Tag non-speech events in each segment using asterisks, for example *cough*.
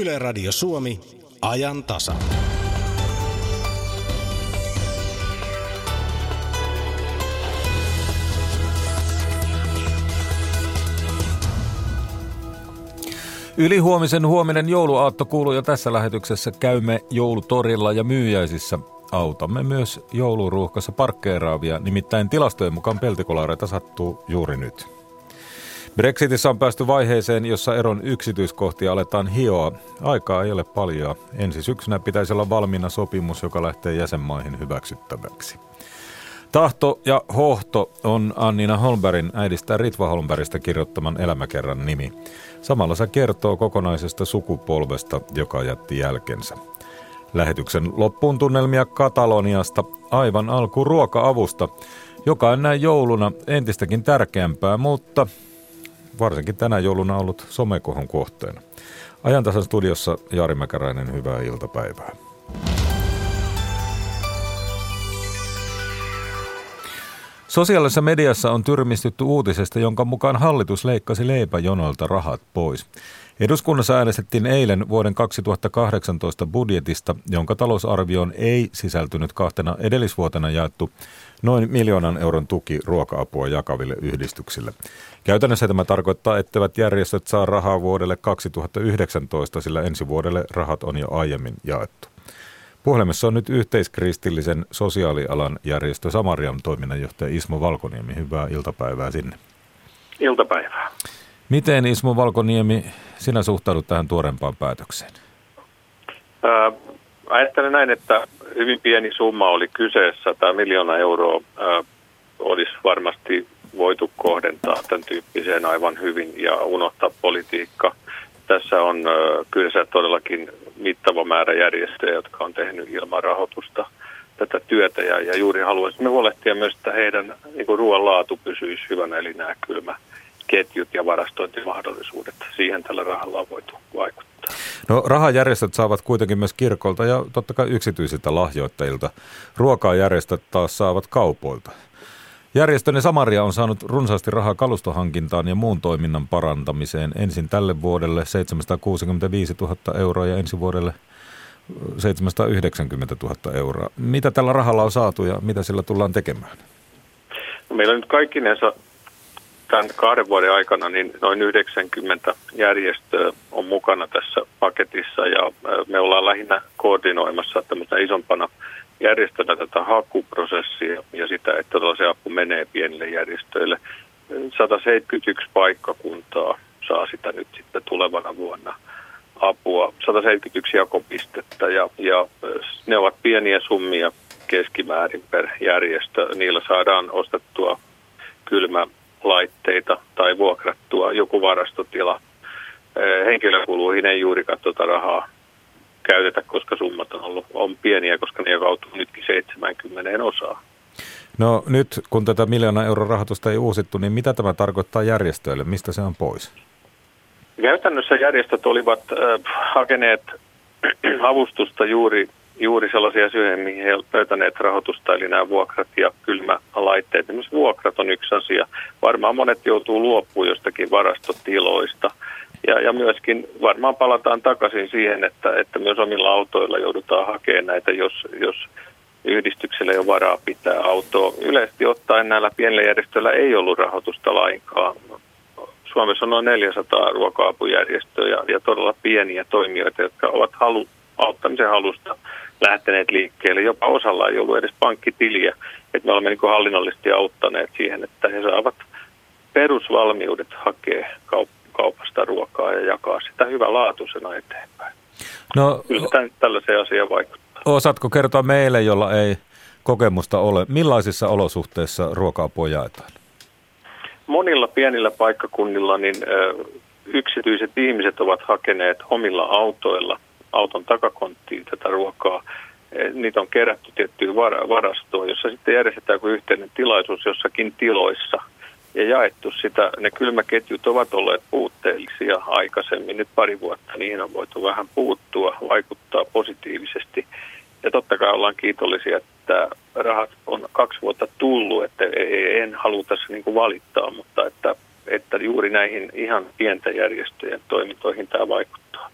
Yle Radio Suomi, ajan tasa. Ylihuomisen huominen jouluaatto kuuluu jo tässä lähetyksessä. Käymme joulutorilla ja myyjäisissä. Autamme myös jouluruuhkassa parkkeeraavia, nimittäin tilastojen mukaan peltikolareita sattuu juuri nyt. Brexitissä on päästy vaiheeseen, jossa eron yksityiskohtia aletaan hioa. Aikaa ei ole paljon. Ensi syksynä pitäisi olla valmiina sopimus, joka lähtee jäsenmaihin hyväksyttäväksi. Tahto ja hohto on Annina Holmbergin äidistä Ritva Holmbergista kirjoittaman elämäkerran nimi. Samalla se kertoo kokonaisesta sukupolvesta, joka jätti jälkensä. Lähetyksen loppuun tunnelmia Kataloniasta, aivan alku ruoka-avusta, joka on näin jouluna entistäkin tärkeämpää, mutta varsinkin tänä jouluna ollut somekohon kohteena. Ajantasan studiossa Jari Mäkäräinen, hyvää iltapäivää. Sosiaalisessa mediassa on tyrmistytty uutisesta, jonka mukaan hallitus leikkasi leipäjonoilta rahat pois. Eduskunnassa äänestettiin eilen vuoden 2018 budjetista, jonka talousarvioon ei sisältynyt kahtena edellisvuotena jaettu noin miljoonan euron tuki ruoka-apua jakaville yhdistyksille. Käytännössä tämä tarkoittaa, etteivät järjestöt saa rahaa vuodelle 2019, sillä ensi vuodelle rahat on jo aiemmin jaettu. Puhelimessa on nyt yhteiskristillisen sosiaalialan järjestö Samarian toiminnanjohtaja Ismo Valkoniemi. Hyvää iltapäivää sinne. Iltapäivää. Miten Ismo Valkoniemi sinä suhtaudut tähän tuorempaan päätökseen? Ää, ajattelen näin, että hyvin pieni summa oli kyseessä. Tämä miljoona euroa ää, olisi varmasti voitu kohdentaa tämän tyyppiseen aivan hyvin ja unohtaa politiikka. Tässä on kyllä todellakin mittava määrä järjestöjä, jotka on tehnyt ilman rahoitusta tätä työtä. Ja, ja juuri haluaisimme huolehtia myös, että heidän niin ruoan laatu pysyisi hyvänä, eli nämä kylmä ketjut ja varastointimahdollisuudet. Siihen tällä rahalla on voitu vaikuttaa. No rahajärjestöt saavat kuitenkin myös kirkolta ja totta kai yksityisiltä lahjoittajilta. Ruokaa järjestöt taas saavat kaupoilta. Järjestönne Samaria on saanut runsaasti rahaa kalustohankintaan ja muun toiminnan parantamiseen. Ensin tälle vuodelle 765 000 euroa ja ensi vuodelle 790 000 euroa. Mitä tällä rahalla on saatu ja mitä sillä tullaan tekemään? No meillä on nyt kaikkinensa tämän kahden vuoden aikana niin noin 90 järjestöä on mukana tässä paketissa ja me ollaan lähinnä koordinoimassa tämmöistä isompana järjestönä tätä hakuprosessia ja sitä, että se apu menee pienille järjestöille. 171 paikkakuntaa saa sitä nyt sitten tulevana vuonna apua, 171 jakopistettä ja, ja ne ovat pieniä summia keskimäärin per järjestö. Niillä saadaan ostettua kylmä laitteita tai vuokrattua joku varastotila. Henkilökuluihin ei juuri tuota rahaa käytetä, koska summat on ollut on pieniä, koska ne jakautuu nytkin 70 osaa. No nyt kun tätä miljoona euron rahoitusta ei uusittu, niin mitä tämä tarkoittaa järjestöille? Mistä se on pois? Käytännössä järjestöt olivat äh, hakeneet *clears throat* avustusta juuri juuri sellaisia asioita, mihin he ovat löytäneet rahoitusta, eli nämä vuokrat ja kylmälaitteet. Esimerkiksi vuokrat on yksi asia. Varmaan monet joutuu luopumaan jostakin varastotiloista. Ja, ja myöskin varmaan palataan takaisin siihen, että, että myös omilla autoilla joudutaan hakemaan näitä, jos, jos yhdistyksellä ole varaa pitää autoa. Yleisesti ottaen näillä pienillä järjestöillä ei ollut rahoitusta lainkaan. Suomessa on noin 400 ruoka-apujärjestöä ja, ja todella pieniä toimijoita, jotka ovat halu, auttamisen halusta lähteneet liikkeelle. Jopa osalla ei ollut edes pankkitiliä. Että me olemme niin hallinnollisesti auttaneet siihen, että he saavat perusvalmiudet hakea kaupasta ruokaa ja jakaa sitä hyvälaatuisena eteenpäin. No, Kyllä tämä tällaiseen asiaan vaikuttaa. Osaatko kertoa meille, jolla ei kokemusta ole, millaisissa olosuhteissa ruoka-apua jaetaan? Monilla pienillä paikkakunnilla niin yksityiset ihmiset ovat hakeneet omilla autoilla auton takakonttiin tätä ruokaa. Eh, niitä on kerätty tiettyyn varastoon, jossa sitten järjestetään joku yhteinen tilaisuus jossakin tiloissa ja jaettu sitä. Ne kylmäketjut ovat olleet puutteellisia aikaisemmin. Nyt pari vuotta niihin on voitu vähän puuttua, vaikuttaa positiivisesti. Ja totta kai ollaan kiitollisia, että rahat on kaksi vuotta tullut, että en halua tässä niin kuin valittaa, mutta että, että juuri näihin ihan pienten järjestöjen toimintoihin tämä vaikuttaa.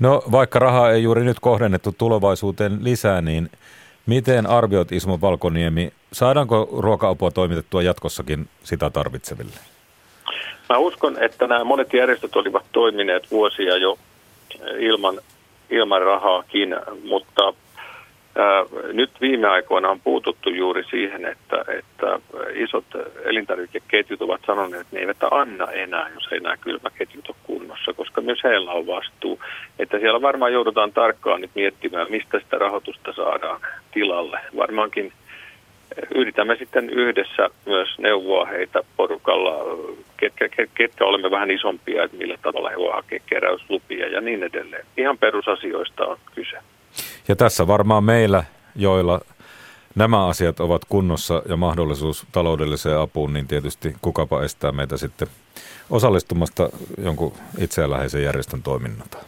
No vaikka rahaa ei juuri nyt kohdennettu tulevaisuuteen lisää, niin miten arvioit Ismo Valkoniemi, saadaanko ruoka-apua toimitettua jatkossakin sitä tarvitseville? Mä uskon, että nämä monet järjestöt olivat toimineet vuosia jo ilman, ilman rahaakin, mutta ää, nyt viime aikoina on puututtu juuri siihen, että, että isot elintarvikeketjut ovat sanoneet, että ne eivät anna enää, jos ei nämä kylmäketjut ole kunnossa, koska myös heillä on vastuu. Että siellä varmaan joudutaan tarkkaan nyt miettimään, mistä sitä rahoitusta saadaan tilalle. Varmaankin yritämme sitten yhdessä myös neuvoa heitä porukalla, ketkä, ketkä olemme vähän isompia, että millä tavalla he voivat hakea keräyslupia ja niin edelleen. Ihan perusasioista on kyse. Ja tässä varmaan meillä, joilla nämä asiat ovat kunnossa ja mahdollisuus taloudelliseen apuun, niin tietysti kukapa estää meitä sitten osallistumasta jonkun itseään läheisen järjestön toiminnata.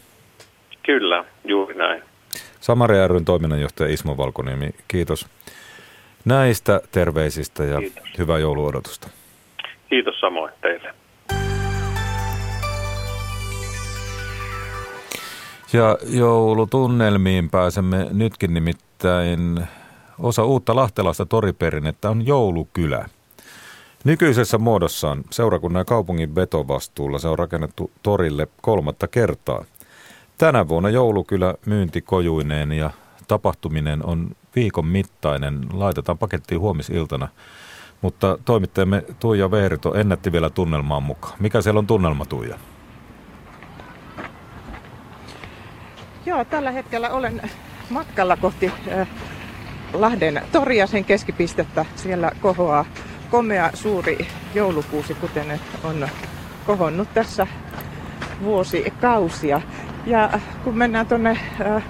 Kyllä, juuri näin. Samaria ryn toiminnanjohtaja Ismo Valkoniemi, kiitos näistä terveisistä ja Kiitos. hyvää jouluodotusta. Kiitos samoin teille. Ja joulutunnelmiin pääsemme nytkin nimittäin osa uutta lahtelaista toriperinnettä on joulukylä. Nykyisessä muodossaan seurakunnan ja kaupungin vetovastuulla se on rakennettu torille kolmatta kertaa. Tänä vuonna joulukylä myyntikojuineen ja tapahtuminen on viikon mittainen. Laitetaan pakettiin huomisiltana. Mutta toimittajamme Tuija Veerito ennätti vielä tunnelmaan mukaan. Mikä siellä on tunnelma, Tuija? Joo, tällä hetkellä olen matkalla kohti äh, Lahden toria, sen keskipistettä. Siellä kohoaa komea suuri joulukuusi, kuten on kohonnut tässä vuosikausia. Ja kun mennään tuonne äh,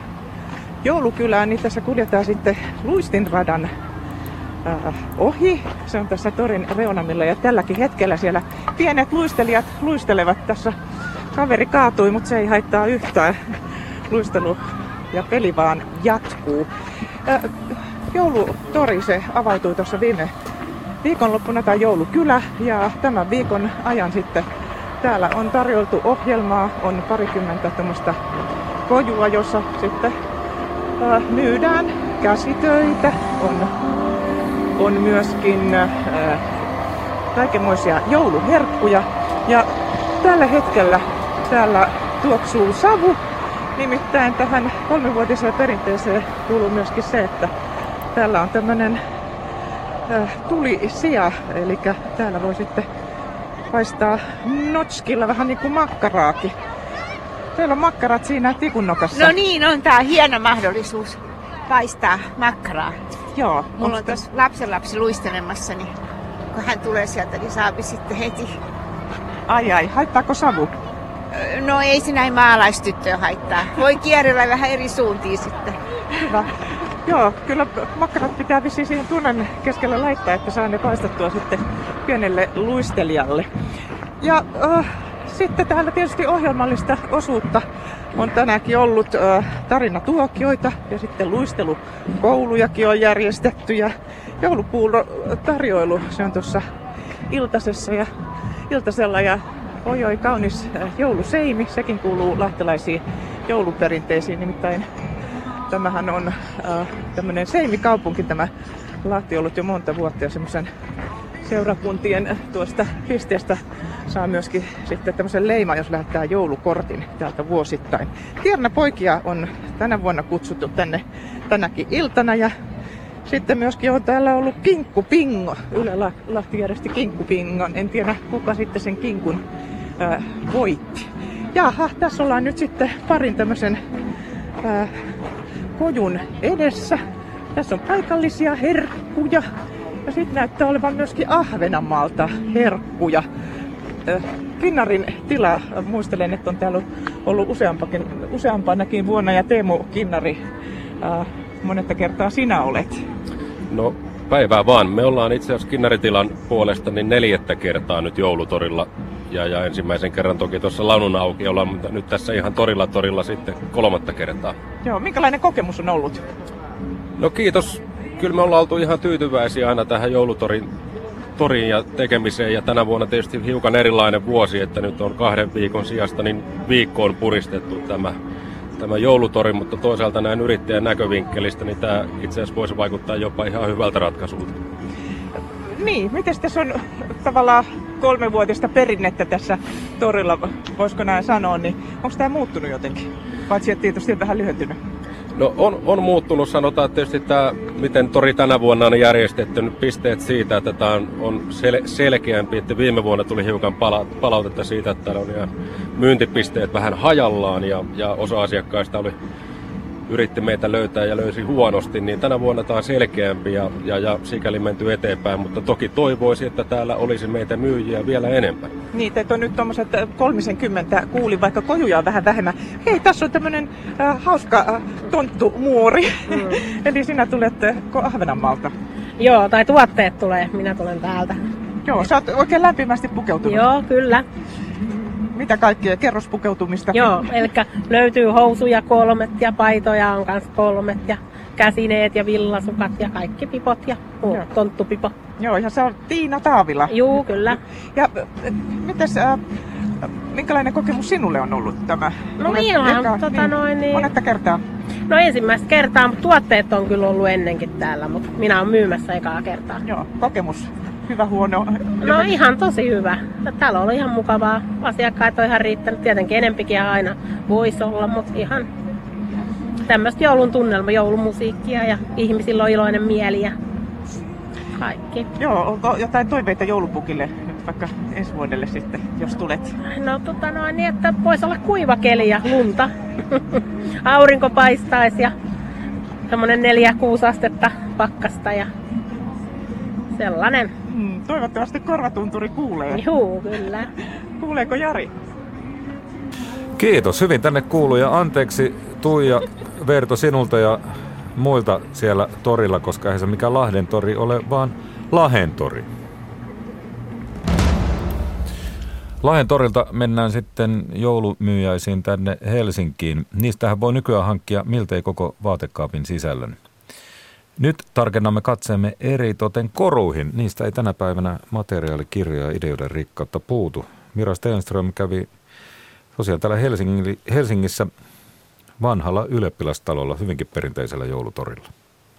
joulukylään, niin tässä kuljetaan sitten luistinradan äh, ohi. Se on tässä torin reunamilla ja tälläkin hetkellä siellä pienet luistelijat luistelevat. Tässä kaveri kaatui, mutta se ei haittaa yhtään. Luistelu ja peli vaan jatkuu. Äh, joulutori se avautui tuossa viime viikonloppuna tai joulukylä ja tämän viikon ajan sitten täällä on tarjoltu ohjelmaa, on parikymmentä tämmöistä kojua, jossa sitten myydään käsitöitä, on, on myöskin äh, kaikenmoisia jouluherkkuja. Ja tällä hetkellä täällä tuoksuu savu. Nimittäin tähän kolmivuotiseen perinteeseen kuuluu myöskin se, että täällä on tämmöinen äh, tulisia, eli täällä voi sitten paistaa notskilla vähän niin kuin makkaraakin. Teillä on makkarat siinä tikunnokassa. No niin, on tää hieno mahdollisuus paistaa makkaraa. Joo. Mulla on tuossa lapsenlapsi luistelemassa, niin kun hän tulee sieltä, niin saapi sitten heti. Ai ai, haittaako savu? No ei se näin maalaistyttöä haittaa. Voi kierrellä vähän eri suuntiin sitten. Hyvä. Joo, kyllä makkarat pitää vissiin siihen tunnen keskellä laittaa, että saa ne paistettua sitten pienelle luistelijalle. Ja äh, sitten täällä tietysti ohjelmallista osuutta on tänäänkin ollut äh, tarinatuokioita ja sitten luistelukoulujakin on järjestetty ja joulupuuro tarjoilu, se on tuossa iltasessa ja iltasella ja oi oi kaunis jouluseimi, sekin kuuluu lahtelaisiin jouluperinteisiin, nimittäin tämähän on äh, tämmöinen seimikaupunki tämä Lahti ollut jo monta vuotta ja semmoisen seurakuntien tuosta pisteestä saa myöskin sitten tämmöisen leima, jos lähettää joulukortin täältä vuosittain. Tierna poikia on tänä vuonna kutsuttu tänne tänäkin iltana ja sitten myöskin on täällä ollut kinkkupingo. Yle Lahti järjesti kinkkupingon. En tiedä kuka sitten sen kinkun ää, voitti. Jaha, tässä ollaan nyt sitten parin tämmöisen ää, kojun edessä. Tässä on paikallisia herkkuja. Ja sitten näyttää olevan myöskin Ahvenanmaalta herkkuja. Kinnarin tila, muistelen, että on täällä ollut useampakin, useampanakin vuonna ja Teemu Kinnari, äh, monetta kertaa sinä olet. No päivää vaan. Me ollaan itse asiassa Kinnaritilan puolesta niin neljättä kertaa nyt joulutorilla ja, ja ensimmäisen kerran toki tuossa launun auki ollaan, mutta nyt tässä ihan torilla torilla sitten kolmatta kertaa. Joo, minkälainen kokemus on ollut? No kiitos. Kyllä me ollaan oltu ihan tyytyväisiä aina tähän joulutorin toriin ja tekemiseen ja tänä vuonna tietysti hiukan erilainen vuosi, että nyt on kahden viikon sijasta niin viikkoon puristettu tämä, tämä joulutori, mutta toisaalta näin yrittäjän näkövinkkelistä, niin tämä itse asiassa voisi vaikuttaa jopa ihan hyvältä ratkaisulta. Niin, miten tässä on tavallaan kolmevuotista perinnettä tässä torilla, voisiko näin sanoa, niin onko tämä muuttunut jotenkin? Paitsi että tietysti on vähän lyhentynyt. No on, on muuttunut, sanotaan tietysti tämä, miten tori tänä vuonna on järjestetty, nyt pisteet siitä, että tämä on, on sel, selkeämpi, että viime vuonna tuli hiukan pala, palautetta siitä, että on myyntipisteet vähän hajallaan ja, ja osa asiakkaista oli yritti meitä löytää ja löysi huonosti, niin tänä vuonna tämä on selkeämpi ja, ja, ja sikäli menty eteenpäin, mutta toki toivoisi, että täällä olisi meitä myyjiä vielä enemmän. Niin, teitä on nyt tuommoiset 30 kuuli, vaikka kojuja on vähän vähemmän. Hei, tässä on tämmöinen äh, hauska äh, tonttumuori. Mm. *laughs* Eli sinä tulet äh, Ahvenanmaalta. Joo, tai tuotteet tulee, minä tulen täältä. Joo, sä oot oikein lämpimästi pukeutunut. Joo, kyllä mitä kaikkea kerrospukeutumista? Joo, eli löytyy housuja kolmet ja paitoja on myös kolmet ja käsineet ja villasukat ja kaikki pipot ja muu, tonttupipo. Joo, ja se on Tiina Taavila. Joo, kyllä. Ja mitäs, äh, minkälainen kokemus sinulle on ollut tämä? No ihan, tota niin, noin niin. Monetta kertaa? No ensimmäistä kertaa, mutta tuotteet on kyllä ollut ennenkin täällä, mutta minä olen myymässä ekaa kertaa. Joo, kokemus hyvä, huono? No ihan tosi hyvä. Täällä on ihan mukavaa. Asiakkaat on ihan riittänyt. Tietenkin enempikin aina voisi olla, mutta ihan tämmöistä joulun tunnelma, joulumusiikkia ja ihmisillä on iloinen mieli ja kaikki. Joo, onko jotain toiveita joulupukille nyt vaikka ensi vuodelle sitten, jos tulet? No tota noin, niin että voisi olla kuiva keli ja lunta. *laughs* Aurinko paistaisi ja semmoinen 4-6 astetta pakkasta ja sellainen. Mm, toivottavasti korvatunturi kuulee. Joo, kyllä. *laughs* Kuuleeko Jari? Kiitos, hyvin tänne kuuluu ja anteeksi Tuija Verto sinulta ja muilta siellä torilla, koska eihän se mikään Lahden tori ole, vaan Lahen tori. Lahden torilta mennään sitten joulumyyjäisiin tänne Helsinkiin. Niistähän voi nykyään hankkia miltei koko vaatekaapin sisällön. Nyt tarkennamme katseemme eri toten koruihin. Niistä ei tänä päivänä materiaalikirjoja ja ideoiden rikkautta puutu. Mira Stenström kävi tosiaan täällä Helsingissä vanhalla ylioppilastalolla, hyvinkin perinteisellä joulutorilla.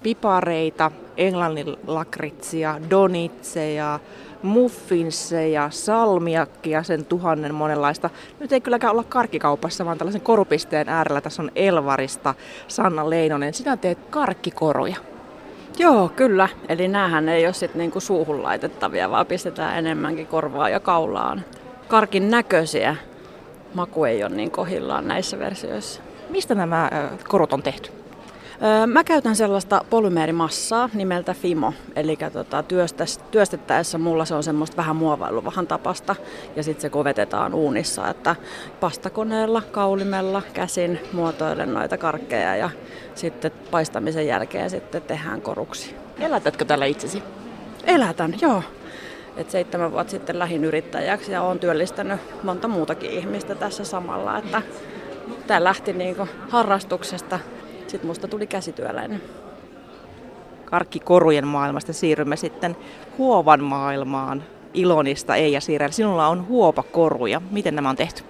Pipareita, englannin lakritsia, donitseja, muffinseja, salmiakkia, sen tuhannen monenlaista. Nyt ei kylläkään olla karkkikaupassa, vaan tällaisen korupisteen äärellä. Tässä on Elvarista Sanna Leinonen. Sinä teet karkkikoruja. Joo, kyllä. Eli näähän ei ole sitten niinku suuhun laitettavia, vaan pistetään enemmänkin korvaa ja kaulaan. Karkin näköisiä. Maku ei ole niin kohillaan näissä versioissa. Mistä nämä korut on tehty? Mä käytän sellaista polymeerimassaa nimeltä Fimo, eli tota, työstettäessä mulla se on semmoista vähän muovailuvahan tapasta ja sitten se kovetetaan uunissa, että pastakoneella, kaulimella, käsin muotoilen noita karkkeja ja sitten paistamisen jälkeen sitten tehdään koruksi. Elätätkö tällä itsesi? Elätän, joo. Et seitsemän vuotta sitten lähin yrittäjäksi ja olen työllistänyt monta muutakin ihmistä tässä samalla. Että tämä lähti niinku harrastuksesta sitten musta tuli käsityöläinen. Karkkikorujen maailmasta siirrymme sitten huovan maailmaan. Ilonista ei ja Siirrellä. Sinulla on huopakoruja. Miten nämä on tehty?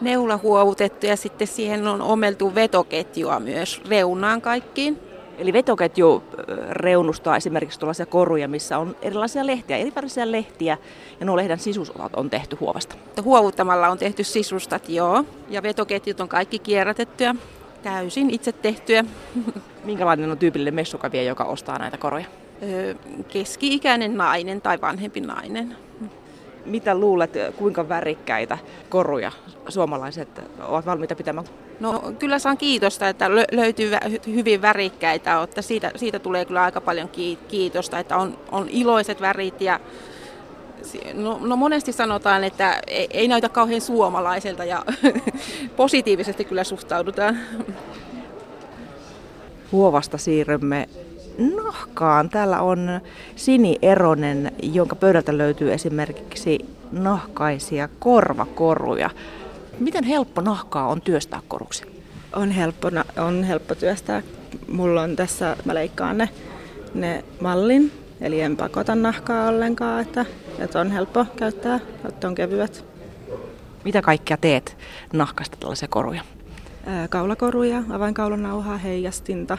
Neula huovutettu ja sitten siihen on omeltu vetoketjua myös reunaan kaikkiin. Eli vetoketju reunustaa esimerkiksi tuollaisia koruja, missä on erilaisia lehtiä, erivärisiä lehtiä, ja nuo lehden sisusosat on tehty huovasta. Huovuttamalla on tehty sisustat, joo, ja vetoketjut on kaikki kierrätettyä täysin itse tehtyä. *laughs* Minkälainen on tyypillinen messukavia, joka ostaa näitä koruja? Öö, keski-ikäinen nainen tai vanhempi nainen. Mitä luulet, kuinka värikkäitä koruja suomalaiset ovat valmiita pitämään? No kyllä saan kiitosta, että löytyy hyvin värikkäitä, että siitä, siitä tulee kyllä aika paljon kiitosta, että on, on iloiset värit ja No, no monesti sanotaan, että ei, ei näytä kauhean suomalaiselta ja *laughs* positiivisesti kyllä suhtaudutaan. Huovasta siirrymme nahkaan. Täällä on Sini Eronen, jonka pöydältä löytyy esimerkiksi nahkaisia korvakoruja. Miten helppo nahkaa on työstää koruksi? On helppo, on helppo työstää. Mulla on tässä, mä leikkaan ne, ne mallin Eli en pakota nahkaa ollenkaan, että, että on helppo käyttää, että on kevyet. Mitä kaikkea teet nahkasta tällaisia koruja? kaulakoruja, avainkaulonauhaa, heijastinta,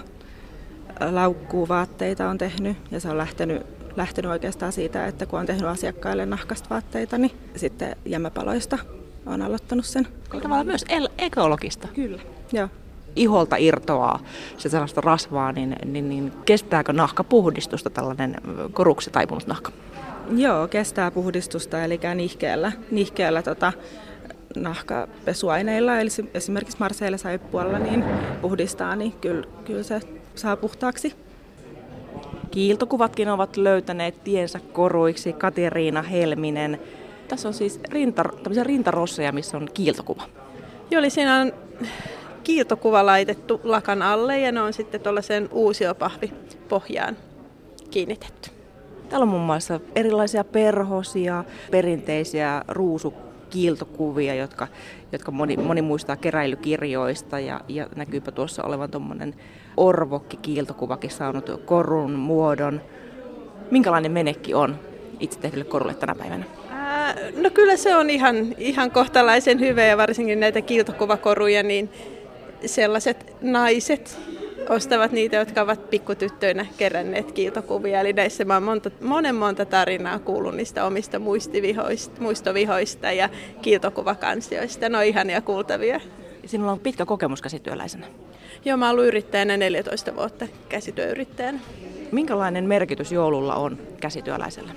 laukkuu vaatteita on tehnyt ja se on lähtenyt, lähtenyt oikeastaan siitä, että kun on tehnyt asiakkaille nahkasta vaatteita, niin sitten jämäpaloista on aloittanut sen. Tavallaan myös el- ekologista. Kyllä, joo. Iholta irtoaa se sellaista rasvaa, niin, niin, niin kestääkö nahka puhdistusta tällainen koruksi taipunut nahka? Joo, kestää puhdistusta, eli nihkeällä, nihkeällä tota, nahkapesuaineilla, eli esimerkiksi Marseille saippualla, niin puhdistaa, niin kyllä, kyllä se saa puhtaaksi. Kiiltokuvatkin ovat löytäneet tiensä koruiksi. Kateriina Helminen. Tässä on siis rinta, rintarosseja, missä on kiiltokuva. Joo, eli siinä on kiiltokuva laitettu lakan alle ja ne on sitten tuollaiseen uusiopahvipohjaan kiinnitetty. Täällä on muun muassa erilaisia perhosia, perinteisiä ruusukiiltokuvia, jotka, jotka moni, moni muistaa keräilykirjoista ja, ja näkyypä tuossa olevan tuommoinen orvokki-kiiltokuvakin saanut korun muodon. Minkälainen menekki on itse tehdylle korulle tänä päivänä? no kyllä se on ihan, ihan kohtalaisen hyvä ja varsinkin näitä kiiltokuvakoruja, niin sellaiset naiset ostavat niitä, jotka ovat pikkutyttöinä keränneet kiiltokuvia. Eli näissä mä oon monta, monen monta tarinaa kuullut niistä omista muistovihoista ja kiiltokuvakansioista. Ne on ihania kuultavia. Sinulla on pitkä kokemus käsityöläisenä. Joo, mä oon ollut yrittäjänä 14 vuotta käsityöyrittäjänä. Minkälainen merkitys joululla on käsityöläisellä?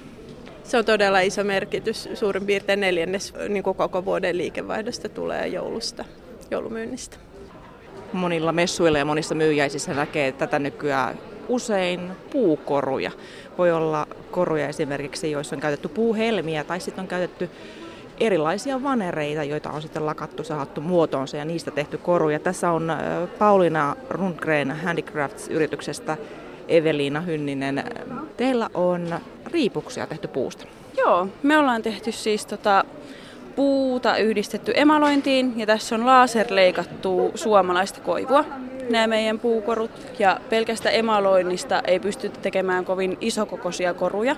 Se on todella iso merkitys. Suurin piirtein neljännes niin koko vuoden liikevaihdosta tulee joulusta, joulumyynnistä monilla messuilla ja monissa myyjäisissä näkee tätä nykyään usein puukoruja. Voi olla koruja esimerkiksi, joissa on käytetty puuhelmiä tai sitten on käytetty erilaisia vanereita, joita on sitten lakattu, sahattu muotoonsa ja niistä tehty koruja. Tässä on Paulina Rundgren Handicrafts-yrityksestä Eveliina Hynninen. Teillä on riipuksia tehty puusta. Joo, me ollaan tehty siis tota, puuta yhdistetty emalointiin ja tässä on laserleikattu suomalaista koivua nämä meidän puukorut ja pelkästä emaloinnista ei pysty tekemään kovin isokokoisia koruja,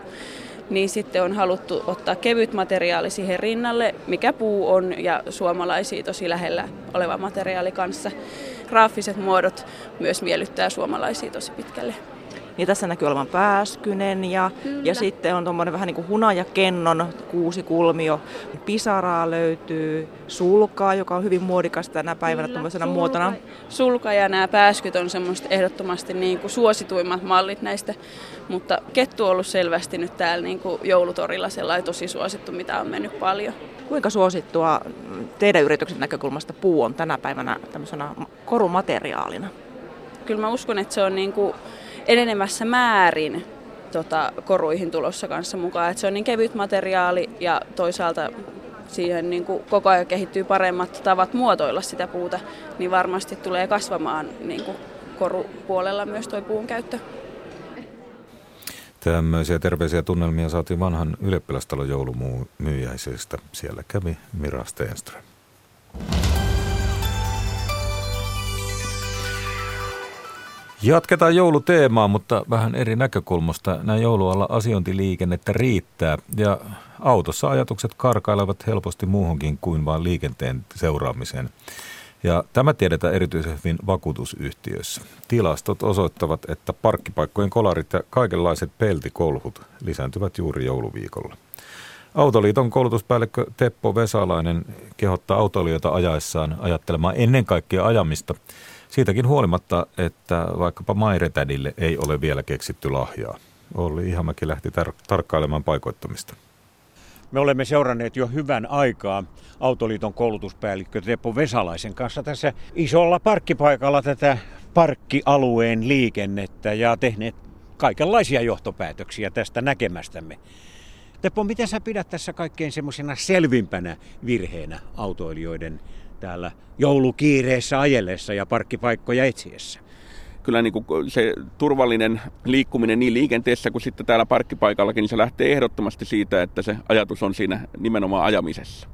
niin sitten on haluttu ottaa kevyt materiaali siihen rinnalle, mikä puu on ja suomalaisia tosi lähellä oleva materiaali kanssa. Graafiset muodot myös miellyttää suomalaisia tosi pitkälle. Niin tässä näkyy olevan pääskynen ja, ja sitten on tuommoinen vähän niin kuin hunajakennon kuusi kulmio. Pisaraa löytyy, sulkaa, joka on hyvin muodikas tänä päivänä tuommoisena muotona. Sulka ja nämä pääskyt on semmoista ehdottomasti niin kuin suosituimmat mallit näistä. Mutta kettu on ollut selvästi nyt täällä niin kuin joulutorilla sellainen tosi suosittu, mitä on mennyt paljon. Kuinka suosittua teidän yrityksen näkökulmasta puu on tänä päivänä tämmöisenä korumateriaalina? Kyllä mä uskon, että se on niin kuin enenemässä määrin tota, koruihin tulossa kanssa mukaan. Et se on niin kevyt materiaali ja toisaalta siihen niin kuin koko ajan kehittyy paremmat tavat muotoilla sitä puuta, niin varmasti tulee kasvamaan niin kuin korupuolella myös tuo puun käyttö. Tämmöisiä terveisiä tunnelmia saatiin vanhan ylioppilastalon joulumyyjäisestä. Siellä kävi Mira Stenström. Jatketaan jouluteemaa, mutta vähän eri näkökulmasta. Näin joulualla asiointiliikennettä riittää ja autossa ajatukset karkailevat helposti muuhunkin kuin vain liikenteen seuraamiseen. Ja tämä tiedetään erityisen hyvin vakuutusyhtiöissä. Tilastot osoittavat, että parkkipaikkojen kolarit ja kaikenlaiset peltikolhut lisääntyvät juuri jouluviikolla. Autoliiton koulutuspäällikkö Teppo Vesalainen kehottaa autoilijoita ajaessaan ajattelemaan ennen kaikkea ajamista – Siitäkin huolimatta, että vaikkapa Mairetädille ei ole vielä keksitty lahjaa. Olli Ihamäki lähti tar- tarkkailemaan paikoittamista. Me olemme seuranneet jo hyvän aikaa Autoliiton koulutuspäällikkö Teppo Vesalaisen kanssa tässä isolla parkkipaikalla tätä parkkialueen liikennettä ja tehneet kaikenlaisia johtopäätöksiä tästä näkemästämme. Teppo, miten sä pidät tässä kaikkein semmoisena selvimpänä virheenä autoilijoiden täällä joulukiireessä ajellessa ja parkkipaikkoja etsiessä? Kyllä niin kuin se turvallinen liikkuminen niin liikenteessä kuin sitten täällä parkkipaikallakin, niin se lähtee ehdottomasti siitä, että se ajatus on siinä nimenomaan ajamisessa.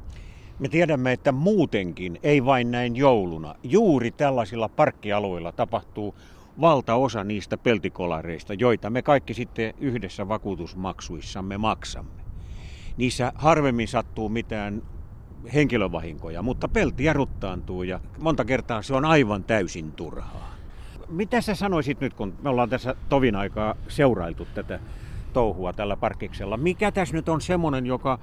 Me tiedämme, että muutenkin, ei vain näin jouluna, juuri tällaisilla parkkialueilla tapahtuu valtaosa niistä peltikolareista, joita me kaikki sitten yhdessä vakuutusmaksuissamme maksamme. Niissä harvemmin sattuu mitään henkilövahinkoja, mutta peltiä ruttaantuu ja monta kertaa se on aivan täysin turhaa. Mitä sä sanoisit nyt, kun me ollaan tässä tovin aikaa seurailtu tätä touhua tällä parkiksella? Mikä tässä nyt on semmoinen, joka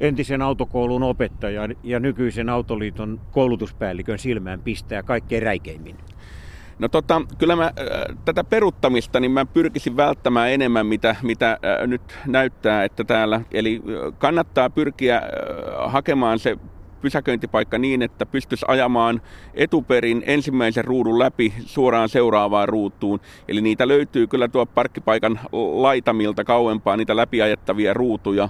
entisen autokoulun opettajan ja nykyisen Autoliiton koulutuspäällikön silmään pistää kaikkein räikeimmin? No tota, kyllä mä äh, tätä peruttamista niin mä pyrkisin välttämään enemmän, mitä, mitä äh, nyt näyttää, että täällä. Eli äh, kannattaa pyrkiä äh, hakemaan se pysäköintipaikka niin, että pystyisi ajamaan etuperin ensimmäisen ruudun läpi suoraan seuraavaan ruutuun. Eli niitä löytyy kyllä tuo parkkipaikan laitamilta kauempaa, niitä läpiajettavia ruutuja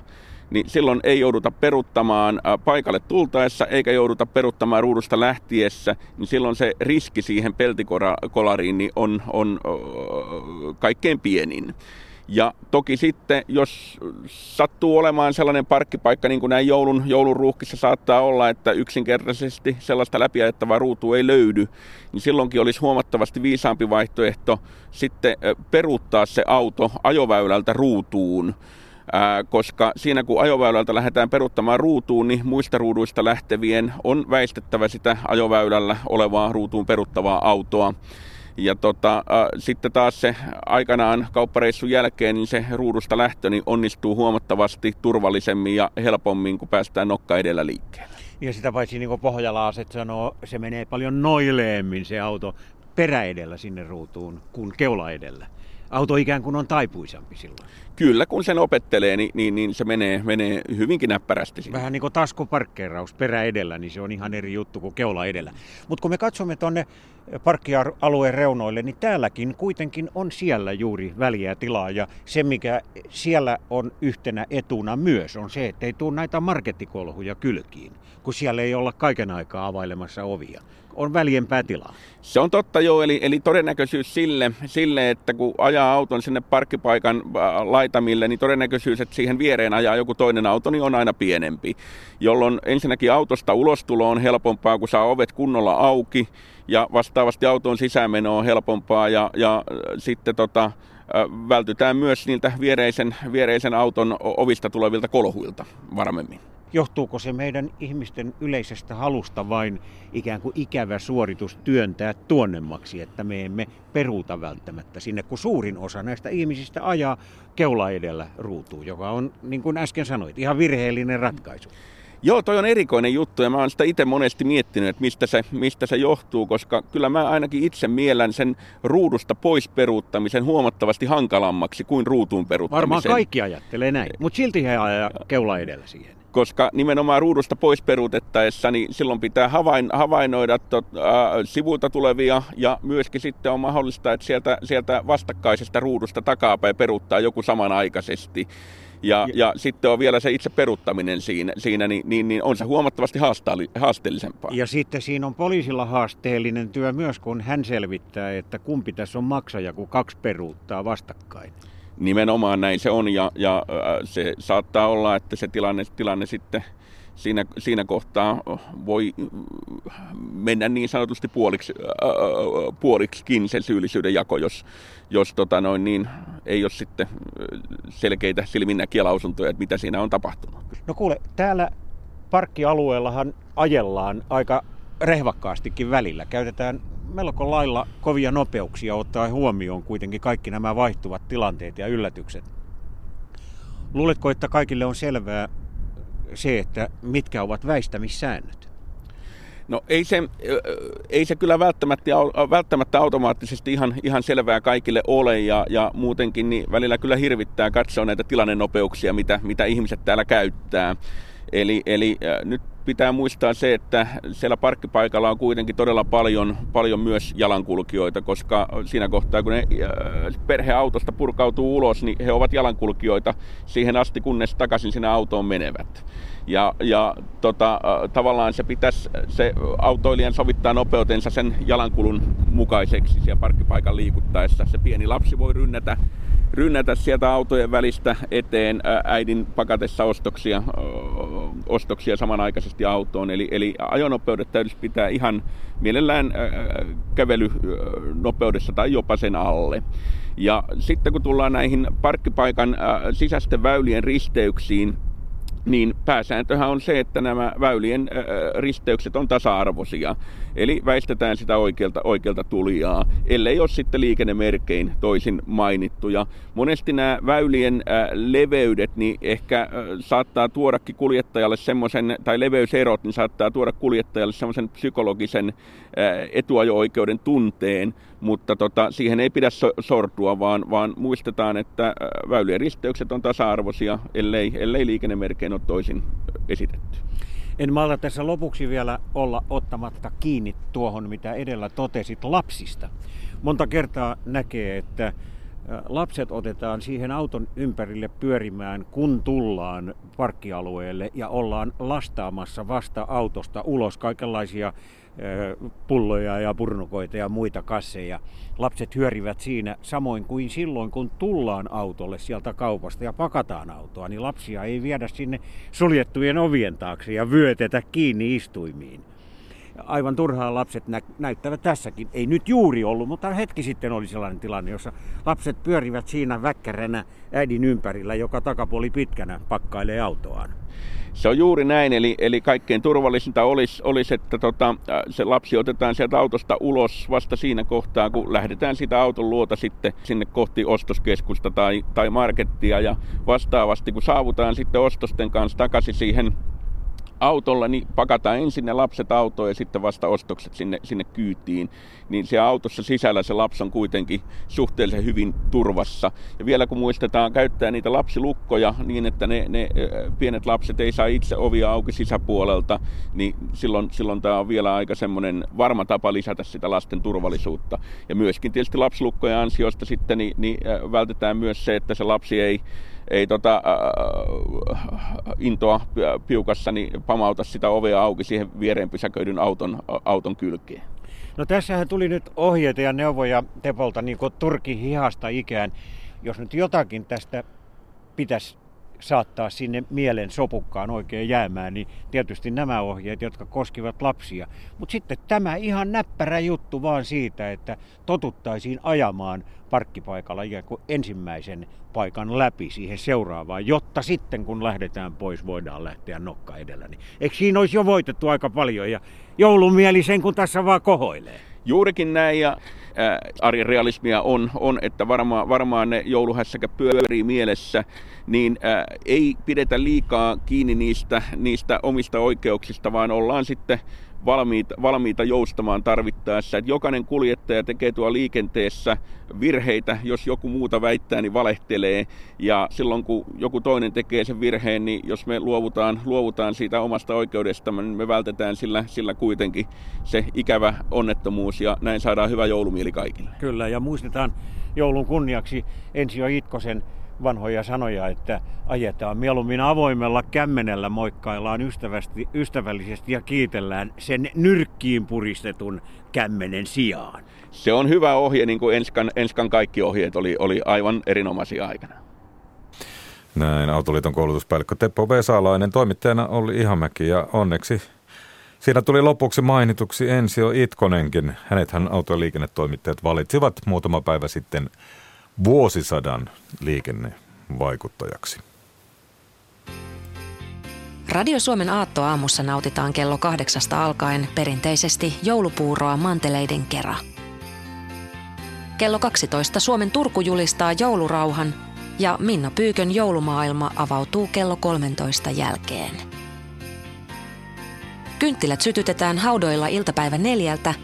niin silloin ei jouduta peruttamaan paikalle tultaessa eikä jouduta peruttamaan ruudusta lähtiessä, niin silloin se riski siihen peltikolariin niin on, on kaikkein pienin. Ja toki sitten, jos sattuu olemaan sellainen parkkipaikka, niin kuin näin joulun, joulun ruuhkissa saattaa olla, että yksinkertaisesti sellaista läpiajettavaa ruutua ei löydy, niin silloinkin olisi huomattavasti viisaampi vaihtoehto sitten peruuttaa se auto ajoväylältä ruutuun koska siinä kun ajoväylältä lähdetään peruttamaan ruutuun, niin muista ruuduista lähtevien on väistettävä sitä ajoväylällä olevaa ruutuun peruttavaa autoa. Ja tota, äh, sitten taas se aikanaan kauppareissun jälkeen, niin se ruudusta lähtö niin onnistuu huomattavasti turvallisemmin ja helpommin, kun päästään nokka edellä liikkeelle. Ja sitä paitsi niin pohjalaaset sanoo, se menee paljon noileemmin se auto perä edellä sinne ruutuun kuin keula edellä auto ikään kuin on taipuisampi silloin. Kyllä, kun sen opettelee, niin, niin, niin se menee, menee hyvinkin näppärästi. Sinne. Vähän niin kuin taskuparkkeeraus perä edellä, niin se on ihan eri juttu kuin keula edellä. Mutta kun me katsomme tuonne parkkialueen reunoille, niin täälläkin kuitenkin on siellä juuri väliä tilaa. Ja se, mikä siellä on yhtenä etuna myös, on se, että ei tule näitä markettikolhuja kylkiin, kun siellä ei olla kaiken aikaa availemassa ovia on väljempää tilaa. Se on totta joo, eli, eli todennäköisyys sille, sille, että kun ajaa auton sinne parkkipaikan äh, laitamille, niin todennäköisyys, että siihen viereen ajaa joku toinen auto, niin on aina pienempi. Jolloin ensinnäkin autosta ulostulo on helpompaa, kun saa ovet kunnolla auki, ja vastaavasti auton sisämeno on helpompaa, ja, ja äh, sitten tota, äh, vältytään myös niiltä viereisen, viereisen auton ovista tulevilta kolhuilta varmemmin. Johtuuko se meidän ihmisten yleisestä halusta vain ikään kuin ikävä suoritus työntää tuonnemmaksi, että me emme peruuta välttämättä sinne, kun suurin osa näistä ihmisistä ajaa keula edellä ruutuun, joka on, niin kuin äsken sanoit, ihan virheellinen ratkaisu. Joo, toi on erikoinen juttu ja mä oon sitä itse monesti miettinyt, että mistä se, mistä se johtuu, koska kyllä mä ainakin itse miellän sen ruudusta pois peruuttamisen huomattavasti hankalammaksi kuin ruutuun peruuttamisen. Varmaan kaikki ajattelee näin, mutta silti he ajaa keula edellä siihen koska nimenomaan ruudusta pois peruutettaessa, niin silloin pitää havain, havainnoida tot, äh, sivulta tulevia ja myöskin sitten on mahdollista, että sieltä, sieltä vastakkaisesta ruudusta takapäin peruuttaa joku samanaikaisesti. Ja, ja, ja sitten on vielä se itse peruttaminen siinä, siinä niin, niin, niin on se huomattavasti haasteellisempaa. Ja sitten siinä on poliisilla haasteellinen työ myös, kun hän selvittää, että kumpi tässä on maksaja, kun kaksi peruuttaa vastakkain. Nimenomaan näin se on ja, ja se saattaa olla, että se tilanne, tilanne sitten siinä, siinä kohtaa voi mennä niin sanotusti puoliksi, äh, puoliksikin se syyllisyyden jako, jos, jos tota noin, niin, ei ole sitten selkeitä silminnäkiä lausuntoja, että mitä siinä on tapahtunut. No kuule, täällä parkkialueellahan ajellaan aika rehvakkaastikin välillä. Käytetään melko lailla kovia nopeuksia ottaa huomioon kuitenkin kaikki nämä vaihtuvat tilanteet ja yllätykset. Luuletko, että kaikille on selvää se, että mitkä ovat väistämissäännöt? No ei se, ei se kyllä välttämättä, välttämättä automaattisesti ihan, ihan selvää kaikille ole ja, ja muutenkin niin välillä kyllä hirvittää katsoa näitä tilannenopeuksia, mitä, mitä ihmiset täällä käyttää. Eli, eli nyt pitää muistaa se, että siellä parkkipaikalla on kuitenkin todella paljon, paljon myös jalankulkijoita, koska siinä kohtaa, kun ne äh, perheautosta purkautuu ulos, niin he ovat jalankulkijoita siihen asti, kunnes takaisin sinne autoon menevät. Ja, ja tota, äh, tavallaan se pitäisi se autoilijan sovittaa nopeutensa sen jalankulun mukaiseksi siellä parkkipaikan liikuttaessa. Se pieni lapsi voi rynnätä rynnätä sieltä autojen välistä eteen äidin pakatessa ostoksia, ostoksia samanaikaisesti autoon. Eli, eli ajonopeudet täytyisi pitää ihan mielellään kävelynopeudessa tai jopa sen alle. Ja sitten kun tullaan näihin parkkipaikan sisäisten väylien risteyksiin, niin pääsääntöhän on se, että nämä väylien risteykset on tasa-arvoisia. Eli väistetään sitä oikealta, oikealta tulijaa, ellei ole sitten liikennemerkein toisin mainittuja. Monesti nämä väylien leveydet niin ehkä saattaa tuodakin kuljettajalle semmoisen, tai leveyserot, niin saattaa tuoda kuljettajalle semmoisen psykologisen etuajo-oikeuden tunteen, mutta tota, siihen ei pidä so- sortua, vaan, vaan muistetaan, että väylien risteykset on tasa-arvoisia, ellei, ellei liikennemerkein ole toisin esitetty. En malta tässä lopuksi vielä olla ottamatta kiinni tuohon, mitä edellä totesit lapsista. Monta kertaa näkee, että lapset otetaan siihen auton ympärille pyörimään, kun tullaan parkkialueelle ja ollaan lastaamassa vasta autosta ulos kaikenlaisia pulloja ja purnukoita ja muita kasseja. Lapset hyörivät siinä samoin kuin silloin, kun tullaan autolle sieltä kaupasta ja pakataan autoa, niin lapsia ei viedä sinne suljettujen ovien taakse ja vyötetä kiinni istuimiin. Aivan turhaan lapset nä- näyttävät tässäkin. Ei nyt juuri ollut, mutta hetki sitten oli sellainen tilanne, jossa lapset pyörivät siinä väkkäränä äidin ympärillä, joka takapuoli pitkänä pakkailee autoaan. Se on juuri näin, eli, eli kaikkein turvallisinta olisi, olisi että tota, se lapsi otetaan sieltä autosta ulos vasta siinä kohtaa, kun lähdetään sitä auton luota sitten sinne kohti ostoskeskusta tai, tai markettia. Ja vastaavasti, kun saavutaan sitten ostosten kanssa takaisin siihen autolla, niin pakataan ensin ne lapset autoon ja sitten vasta ostokset sinne, sinne kyytiin. Niin se autossa sisällä se lapsi on kuitenkin suhteellisen hyvin turvassa. Ja vielä kun muistetaan käyttää niitä lapsilukkoja niin, että ne, ne pienet lapset ei saa itse ovia auki sisäpuolelta, niin silloin, silloin tämä on vielä aika semmoinen varma tapa lisätä sitä lasten turvallisuutta. Ja myöskin tietysti lapsilukkojen ansiosta sitten niin, niin vältetään myös se, että se lapsi ei ei tota, äh, intoa piukassa niin pamauta sitä ovea auki siihen viereen pysäköidyn auton, auton kylkeen. No tässähän tuli nyt ohjeita ja neuvoja Tepolta niin kuin Turkin hihasta ikään. Jos nyt jotakin tästä pitäisi saattaa sinne mielen sopukkaan oikein jäämään, niin tietysti nämä ohjeet, jotka koskivat lapsia. Mutta sitten tämä ihan näppärä juttu vaan siitä, että totuttaisiin ajamaan parkkipaikalla ikään kuin ensimmäisen paikan läpi siihen seuraavaan, jotta sitten kun lähdetään pois, voidaan lähteä nokka edellä. Niin eikö siinä olisi jo voitettu aika paljon ja joulumieli sen kun tässä vaan kohoilee? Juurikin näin ja ää, arjen realismia on, on että varmaan, varmaan ne jouluhässäkä pyörii mielessä, niin ää, ei pidetä liikaa kiinni niistä, niistä omista oikeuksista, vaan ollaan sitten valmiita, valmiita joustamaan tarvittaessa. Että jokainen kuljettaja tekee tuo liikenteessä virheitä, jos joku muuta väittää, niin valehtelee. Ja silloin kun joku toinen tekee sen virheen, niin jos me luovutaan, luovutaan siitä omasta oikeudestamme, niin me vältetään sillä, sillä kuitenkin se ikävä onnettomuus ja näin saadaan hyvä joulumieli kaikille. Kyllä ja muistetaan joulun kunniaksi Ensio Itkosen vanhoja sanoja, että ajetaan mieluummin avoimella kämmenellä, moikkaillaan ystävästi, ystävällisesti ja kiitellään sen nyrkkiin puristetun kämmenen sijaan. Se on hyvä ohje, niin kuin Enskan, Enskan kaikki ohjeet oli, oli aivan erinomaisia aikana. Näin Autoliiton koulutuspäällikkö Teppo Vesalainen, toimittajana oli Ihamäki ja onneksi Siinä tuli lopuksi mainituksi Ensio Itkonenkin. Hänethän autoliikennetoimittajat valitsivat muutama päivä sitten vuosisadan liikennevaikuttajaksi. Radio Suomen aattoaamussa nautitaan kello kahdeksasta alkaen perinteisesti joulupuuroa manteleiden kera. Kello 12 Suomen Turku julistaa joulurauhan ja Minna Pyykön joulumaailma avautuu kello 13 jälkeen. Kynttilät sytytetään haudoilla iltapäivä neljältä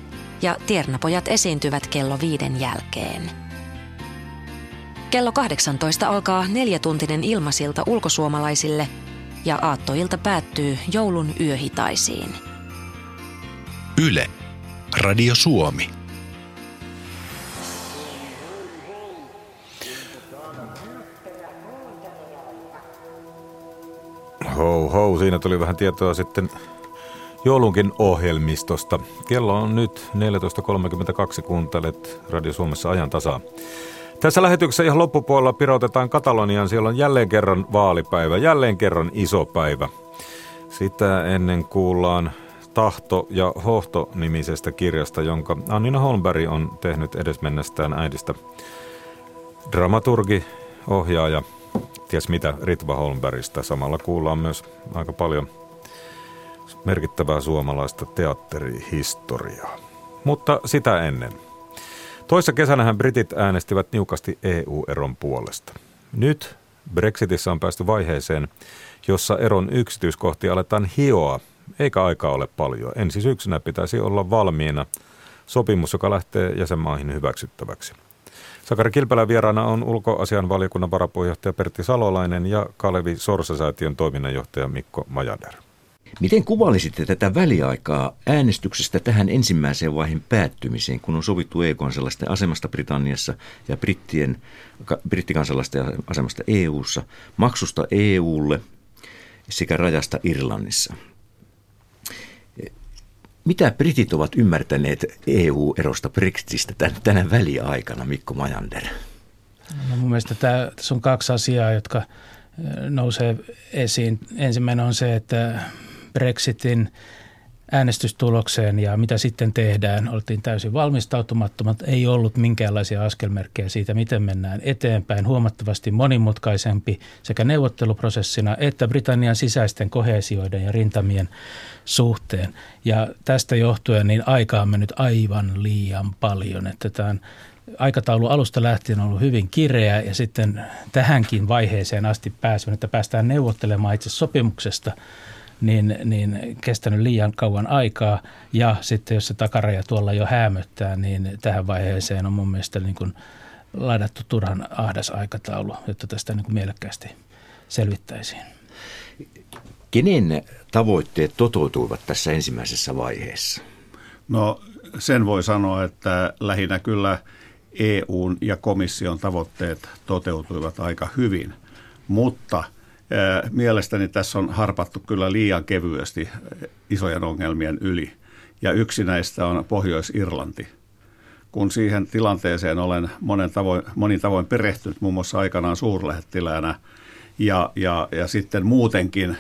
ja tiernapojat esiintyvät kello viiden jälkeen. Kello 18 alkaa neljätuntinen ilmasilta ulkosuomalaisille ja aattoilta päättyy joulun yöhitaisiin. Yle. Radio Suomi. Ho, ho, siinä tuli vähän tietoa sitten joulunkin ohjelmistosta. Kello on nyt 14.32, kuuntelet Radio Suomessa ajan tasaa. Tässä lähetyksessä ihan loppupuolella pirotetaan Katalonian. Siellä on jälleen kerran vaalipäivä, jälleen kerran iso päivä. Sitä ennen kuullaan Tahto ja Hohto-nimisestä kirjasta, jonka Annina Holmberg on tehnyt edesmennestään äidistä. Dramaturgi, ohjaaja ties mitä Ritva Holmbergistä. Samalla kuullaan myös aika paljon merkittävää suomalaista teatterihistoriaa. Mutta sitä ennen. Toissa kesänähän britit äänestivät niukasti EU-eron puolesta. Nyt Brexitissä on päästy vaiheeseen, jossa eron yksityiskohtia aletaan hioa, eikä aikaa ole paljon. Ensi syksynä pitäisi olla valmiina sopimus, joka lähtee jäsenmaihin hyväksyttäväksi. Sakari Kilpälä vieraana on ulkoasian valiokunnan varapuheenjohtaja Pertti Salolainen ja Kalevi Sorsasäätiön toiminnanjohtaja Mikko Majader. Miten kuvailisitte tätä väliaikaa äänestyksestä tähän ensimmäiseen vaiheen päättymiseen, kun on sovittu EU-kansalaisten asemasta Britanniassa ja brittien, brittikansalaisten asemasta EU:ssa, maksusta EUlle sekä rajasta Irlannissa? Mitä britit ovat ymmärtäneet EU-erosta Brexitistä tänä väliaikana, Mikko Majander? No mun mielestä tämä, tässä on kaksi asiaa, jotka nousee esiin. Ensimmäinen on se, että Brexitin äänestystulokseen ja mitä sitten tehdään. Oltiin täysin valmistautumattomat, ei ollut minkäänlaisia askelmerkkejä siitä, miten mennään eteenpäin. Huomattavasti monimutkaisempi sekä neuvotteluprosessina että Britannian sisäisten kohesioiden ja rintamien suhteen. Ja tästä johtuen niin aikaa on mennyt aivan liian paljon, että tämän aikataulu alusta lähtien on ollut hyvin kireä ja sitten tähänkin vaiheeseen asti päässyt, että päästään neuvottelemaan itse sopimuksesta – niin, niin kestänyt liian kauan aikaa. Ja sitten jos se takaraja tuolla jo hämöttää, niin tähän vaiheeseen on mun mielestä niin kuin ladattu turhan ahdas aikataulu, jotta tästä niin kuin mielekkäästi selvittäisiin. Kenen tavoitteet toteutuivat tässä ensimmäisessä vaiheessa? No sen voi sanoa, että lähinnä kyllä EUn ja komission tavoitteet toteutuivat aika hyvin, mutta – Mielestäni tässä on harpattu kyllä liian kevyesti isojen ongelmien yli. Ja yksi näistä on Pohjois-Irlanti. Kun siihen tilanteeseen olen monen tavoin, monin tavoin perehtynyt, muun muassa aikanaan suurlähettiläänä, ja, ja, ja sitten muutenkin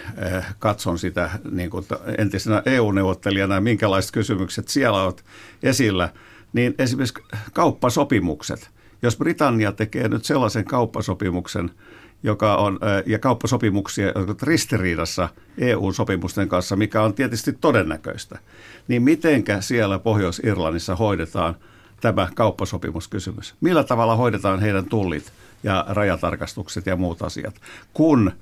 katson sitä niin kuin entisenä EU-neuvottelijana, minkälaiset kysymykset siellä ovat esillä, niin esimerkiksi kauppasopimukset. Jos Britannia tekee nyt sellaisen kauppasopimuksen, joka on, ja kauppasopimuksia, jotka ovat ristiriidassa EU-sopimusten kanssa, mikä on tietysti todennäköistä. Niin mitenkä siellä Pohjois-Irlannissa hoidetaan tämä kauppasopimuskysymys? Millä tavalla hoidetaan heidän tullit ja rajatarkastukset ja muut asiat, kun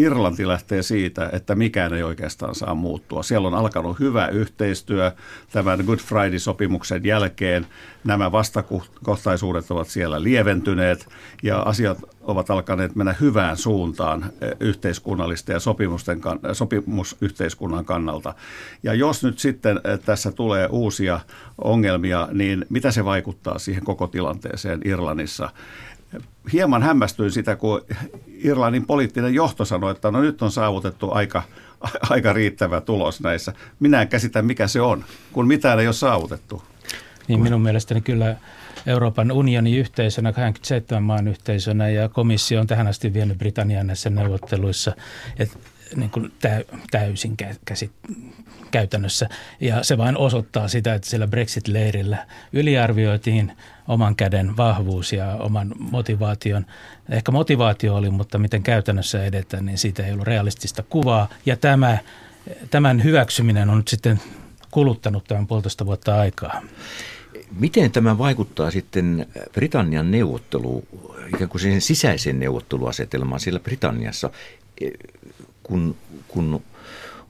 Irlanti lähtee siitä, että mikään ei oikeastaan saa muuttua. Siellä on alkanut hyvä yhteistyö tämän Good Friday-sopimuksen jälkeen. Nämä vastakohtaisuudet ovat siellä lieventyneet ja asiat ovat alkaneet mennä hyvään suuntaan eh, yhteiskunnallisten ja sopimusten, sopimusyhteiskunnan kannalta. Ja jos nyt sitten eh, tässä tulee uusia ongelmia, niin mitä se vaikuttaa siihen koko tilanteeseen Irlannissa? Hieman hämmästyin sitä, kun Irlannin poliittinen johto sanoi, että no nyt on saavutettu aika, aika riittävä tulos näissä. Minä en käsitä, mikä se on, kun mitään ei ole saavutettu. Niin minun mielestäni kyllä Euroopan unionin yhteisönä, 27 maan yhteisönä ja komissio on tähän asti vienyt Britannian näissä neuvotteluissa. että niin kuin täysin käsit, käytännössä. Ja se vain osoittaa sitä, että siellä Brexit-leirillä yliarvioitiin oman käden vahvuus ja oman motivaation. Ehkä motivaatio oli, mutta miten käytännössä edetään, niin siitä ei ollut realistista kuvaa. Ja tämä, tämän hyväksyminen on nyt sitten kuluttanut tämän puolitoista vuotta aikaa. Miten tämä vaikuttaa sitten Britannian neuvottelu, ikään kuin sen sisäisen neuvotteluasetelmaan siellä Britanniassa? kun, kun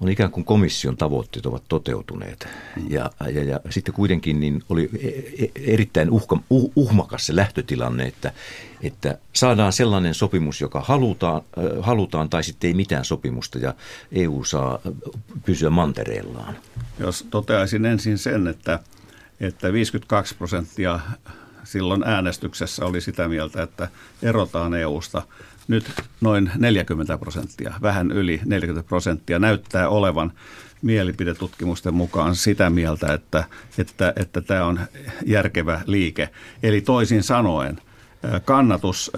on ikään kuin komission tavoitteet ovat toteutuneet. Ja, ja, ja sitten kuitenkin niin oli e, e, erittäin uhka, uh, uhmakas se lähtötilanne, että, että saadaan sellainen sopimus, joka halutaan, halutaan tai sitten ei mitään sopimusta ja EU saa pysyä mantereellaan. Jos toteaisin ensin sen, että, että 52 prosenttia silloin äänestyksessä oli sitä mieltä, että erotaan EUsta – nyt noin 40 prosenttia, vähän yli 40 prosenttia näyttää olevan mielipidetutkimusten mukaan sitä mieltä, että, että, että tämä on järkevä liike. Eli toisin sanoen kannatus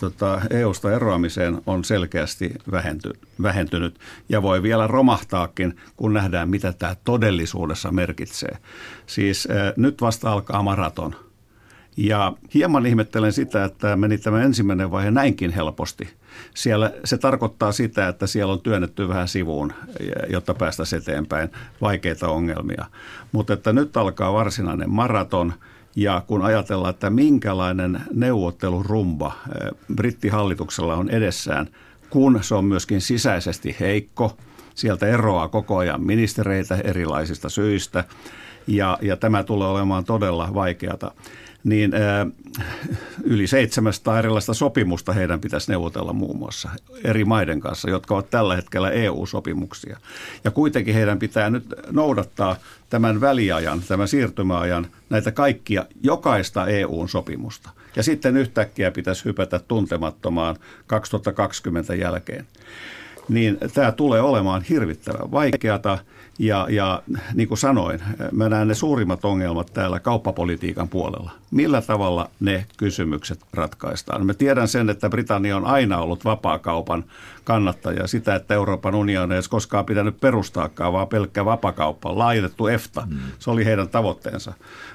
tota, EU-sta eroamiseen on selkeästi vähenty, vähentynyt ja voi vielä romahtaakin, kun nähdään, mitä tämä todellisuudessa merkitsee. Siis nyt vasta alkaa maraton – ja hieman ihmettelen sitä, että meni tämä ensimmäinen vaihe näinkin helposti. Siellä, se tarkoittaa sitä, että siellä on työnnetty vähän sivuun, jotta päästä eteenpäin vaikeita ongelmia. Mutta että nyt alkaa varsinainen maraton – ja kun ajatellaan, että minkälainen neuvottelurumba eh, brittihallituksella on edessään, kun se on myöskin sisäisesti heikko, sieltä eroaa koko ajan ministereitä erilaisista syistä, ja, ja tämä tulee olemaan todella vaikeata niin yli 700 erilaista sopimusta heidän pitäisi neuvotella muun muassa eri maiden kanssa, jotka ovat tällä hetkellä EU-sopimuksia. Ja kuitenkin heidän pitää nyt noudattaa tämän väliajan, tämän siirtymäajan, näitä kaikkia, jokaista EU-sopimusta. Ja sitten yhtäkkiä pitäisi hypätä tuntemattomaan 2020 jälkeen. Niin tämä tulee olemaan hirvittävän vaikeata – ja, ja niin kuin sanoin, mä näen ne suurimmat ongelmat täällä kauppapolitiikan puolella. Millä tavalla ne kysymykset ratkaistaan? Mä tiedän sen, että Britannia on aina ollut vapaakaupan kannattaja. Sitä, että Euroopan unioni ei edes koskaan pitänyt perustaakaan, vaan pelkkä vapakauppa, laajennettu EFTA. Hmm. Se oli heidän tavoitteensa.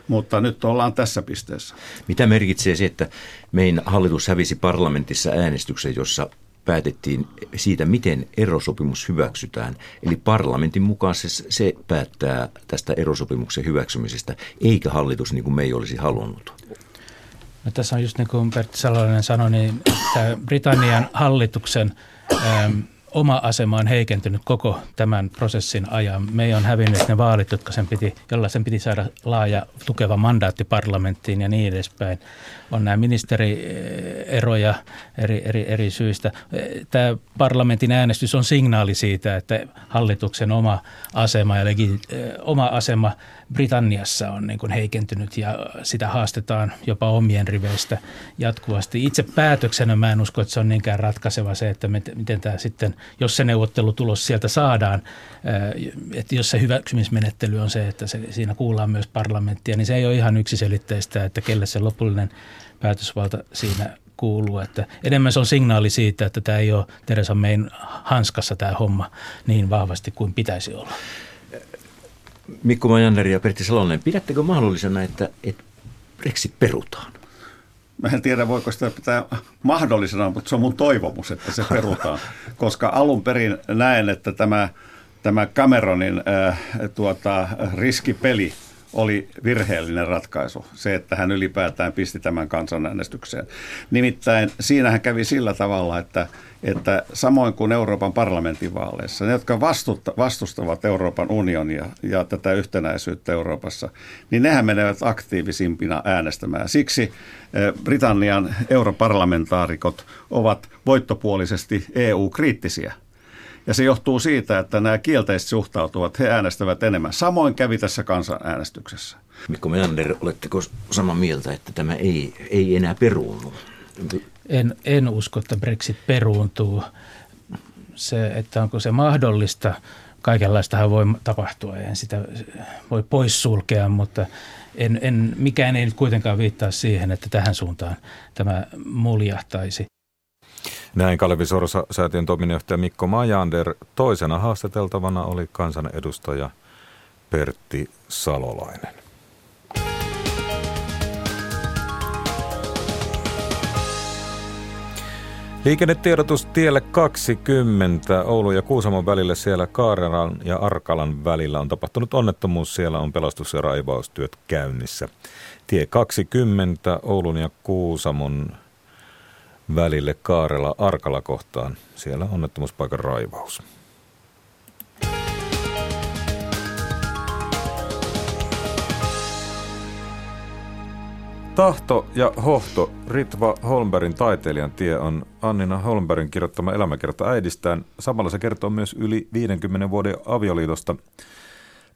Mutta nyt ollaan tässä pisteessä. Mitä merkitsee se, että meidän hallitus hävisi parlamentissa äänestyksen, jossa päätettiin siitä, miten erosopimus hyväksytään. Eli parlamentin mukaan se, se päättää tästä erosopimuksen hyväksymisestä, eikä hallitus niin kuin me ei olisi halunnut. No, tässä on just niin kuin Pertti Salonen sanoi, niin tämä Britannian hallituksen ähm, oma asema on heikentynyt koko tämän prosessin ajan. Me on hävinnyt ne vaalit, jotka sen piti, jolla sen piti saada laaja tukeva mandaatti parlamenttiin ja niin edespäin. On nämä ministerieroja eri, eri, eri syistä. Tämä parlamentin äänestys on signaali siitä, että hallituksen oma asema ja legi, oma asema Britanniassa on niin kuin heikentynyt ja sitä haastetaan jopa omien riveistä jatkuvasti. Itse päätöksenä mä en usko, että se on niinkään ratkaiseva se, että miten tämä sitten, jos se neuvottelutulos sieltä saadaan, että jos se hyväksymismenettely on se, että se, siinä kuullaan myös parlamenttia, niin se ei ole ihan yksiselitteistä, että kelle se lopullinen päätösvalta siinä kuuluu. Että enemmän se on signaali siitä, että tämä ei ole Teresa Mayn hanskassa tämä homma niin vahvasti kuin pitäisi olla. Mikko Majaneri ja Pertti Salonen, pidättekö mahdollisena, että, että Brexit perutaan? Mä en tiedä, voiko sitä pitää mahdollisena, mutta se on mun toivomus, että se perutaan. Koska alun perin näen, että tämä, tämä Cameronin äh, tuota, riskipeli – oli virheellinen ratkaisu, se, että hän ylipäätään pisti tämän kansanäänestykseen. Nimittäin siinähän kävi sillä tavalla, että, että samoin kuin Euroopan parlamentin vaaleissa, ne, jotka vastustavat Euroopan unionia ja tätä yhtenäisyyttä Euroopassa, niin nehän menevät aktiivisimpina äänestämään. Siksi eh, Britannian europarlamentaarikot ovat voittopuolisesti EU-kriittisiä – ja se johtuu siitä, että nämä kielteisesti suhtautuvat, he äänestävät enemmän. Samoin kävi tässä kansanäänestyksessä. Mikko Meander, oletteko samaa mieltä, että tämä ei, ei enää peruunnu? En, en usko, että Brexit peruuntuu. Se, että onko se mahdollista, kaikenlaistahan voi tapahtua, en sitä voi poissulkea, mutta en, en, mikään ei nyt kuitenkaan viittaa siihen, että tähän suuntaan tämä muljahtaisi. Näin Kalevi Sorsa, säätiön toiminnanjohtaja Mikko Majander. Toisena haastateltavana oli kansanedustaja Pertti Salolainen. Liikennetiedotus tielle 20 Oulun ja Kuusamon välillä siellä Kaareran ja Arkalan välillä on tapahtunut onnettomuus. Siellä on pelastus- ja raivaustyöt käynnissä. Tie 20 Oulun ja Kuusamon välille Kaarela Arkala kohtaan. Siellä onnettomuuspaikan raivaus. Tahto ja hohto, Ritva Holmbergin taiteilijan tie on Annina Holmbergin kirjoittama elämäkerta äidistään. Samalla se kertoo myös yli 50 vuoden avioliitosta,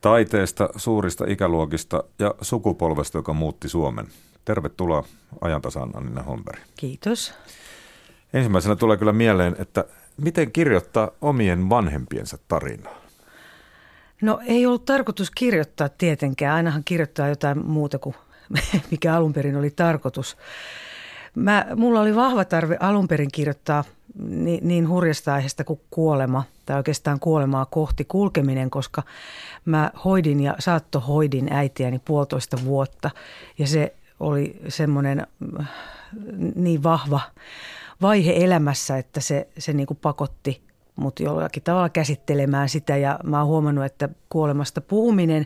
taiteesta, suurista ikäluokista ja sukupolvesta, joka muutti Suomen. Tervetuloa ajantasaan Annina Holmberg. Kiitos. Ensimmäisenä tulee kyllä mieleen, että miten kirjoittaa omien vanhempiensa tarinaa? No ei ollut tarkoitus kirjoittaa tietenkään. Ainahan kirjoittaa jotain muuta kuin *laughs* mikä alun perin oli tarkoitus. Mä, mulla oli vahva tarve alun perin kirjoittaa niin, niin hurjasta aiheesta kuin kuolema, tai oikeastaan kuolemaa kohti kulkeminen, koska mä hoidin ja saattohoidin äitiäni puolitoista vuotta, ja se oli semmoinen niin vahva vaihe elämässä, että se, se niin kuin pakotti mut jollakin tavalla käsittelemään sitä ja mä oon huomannut, että kuolemasta puhuminen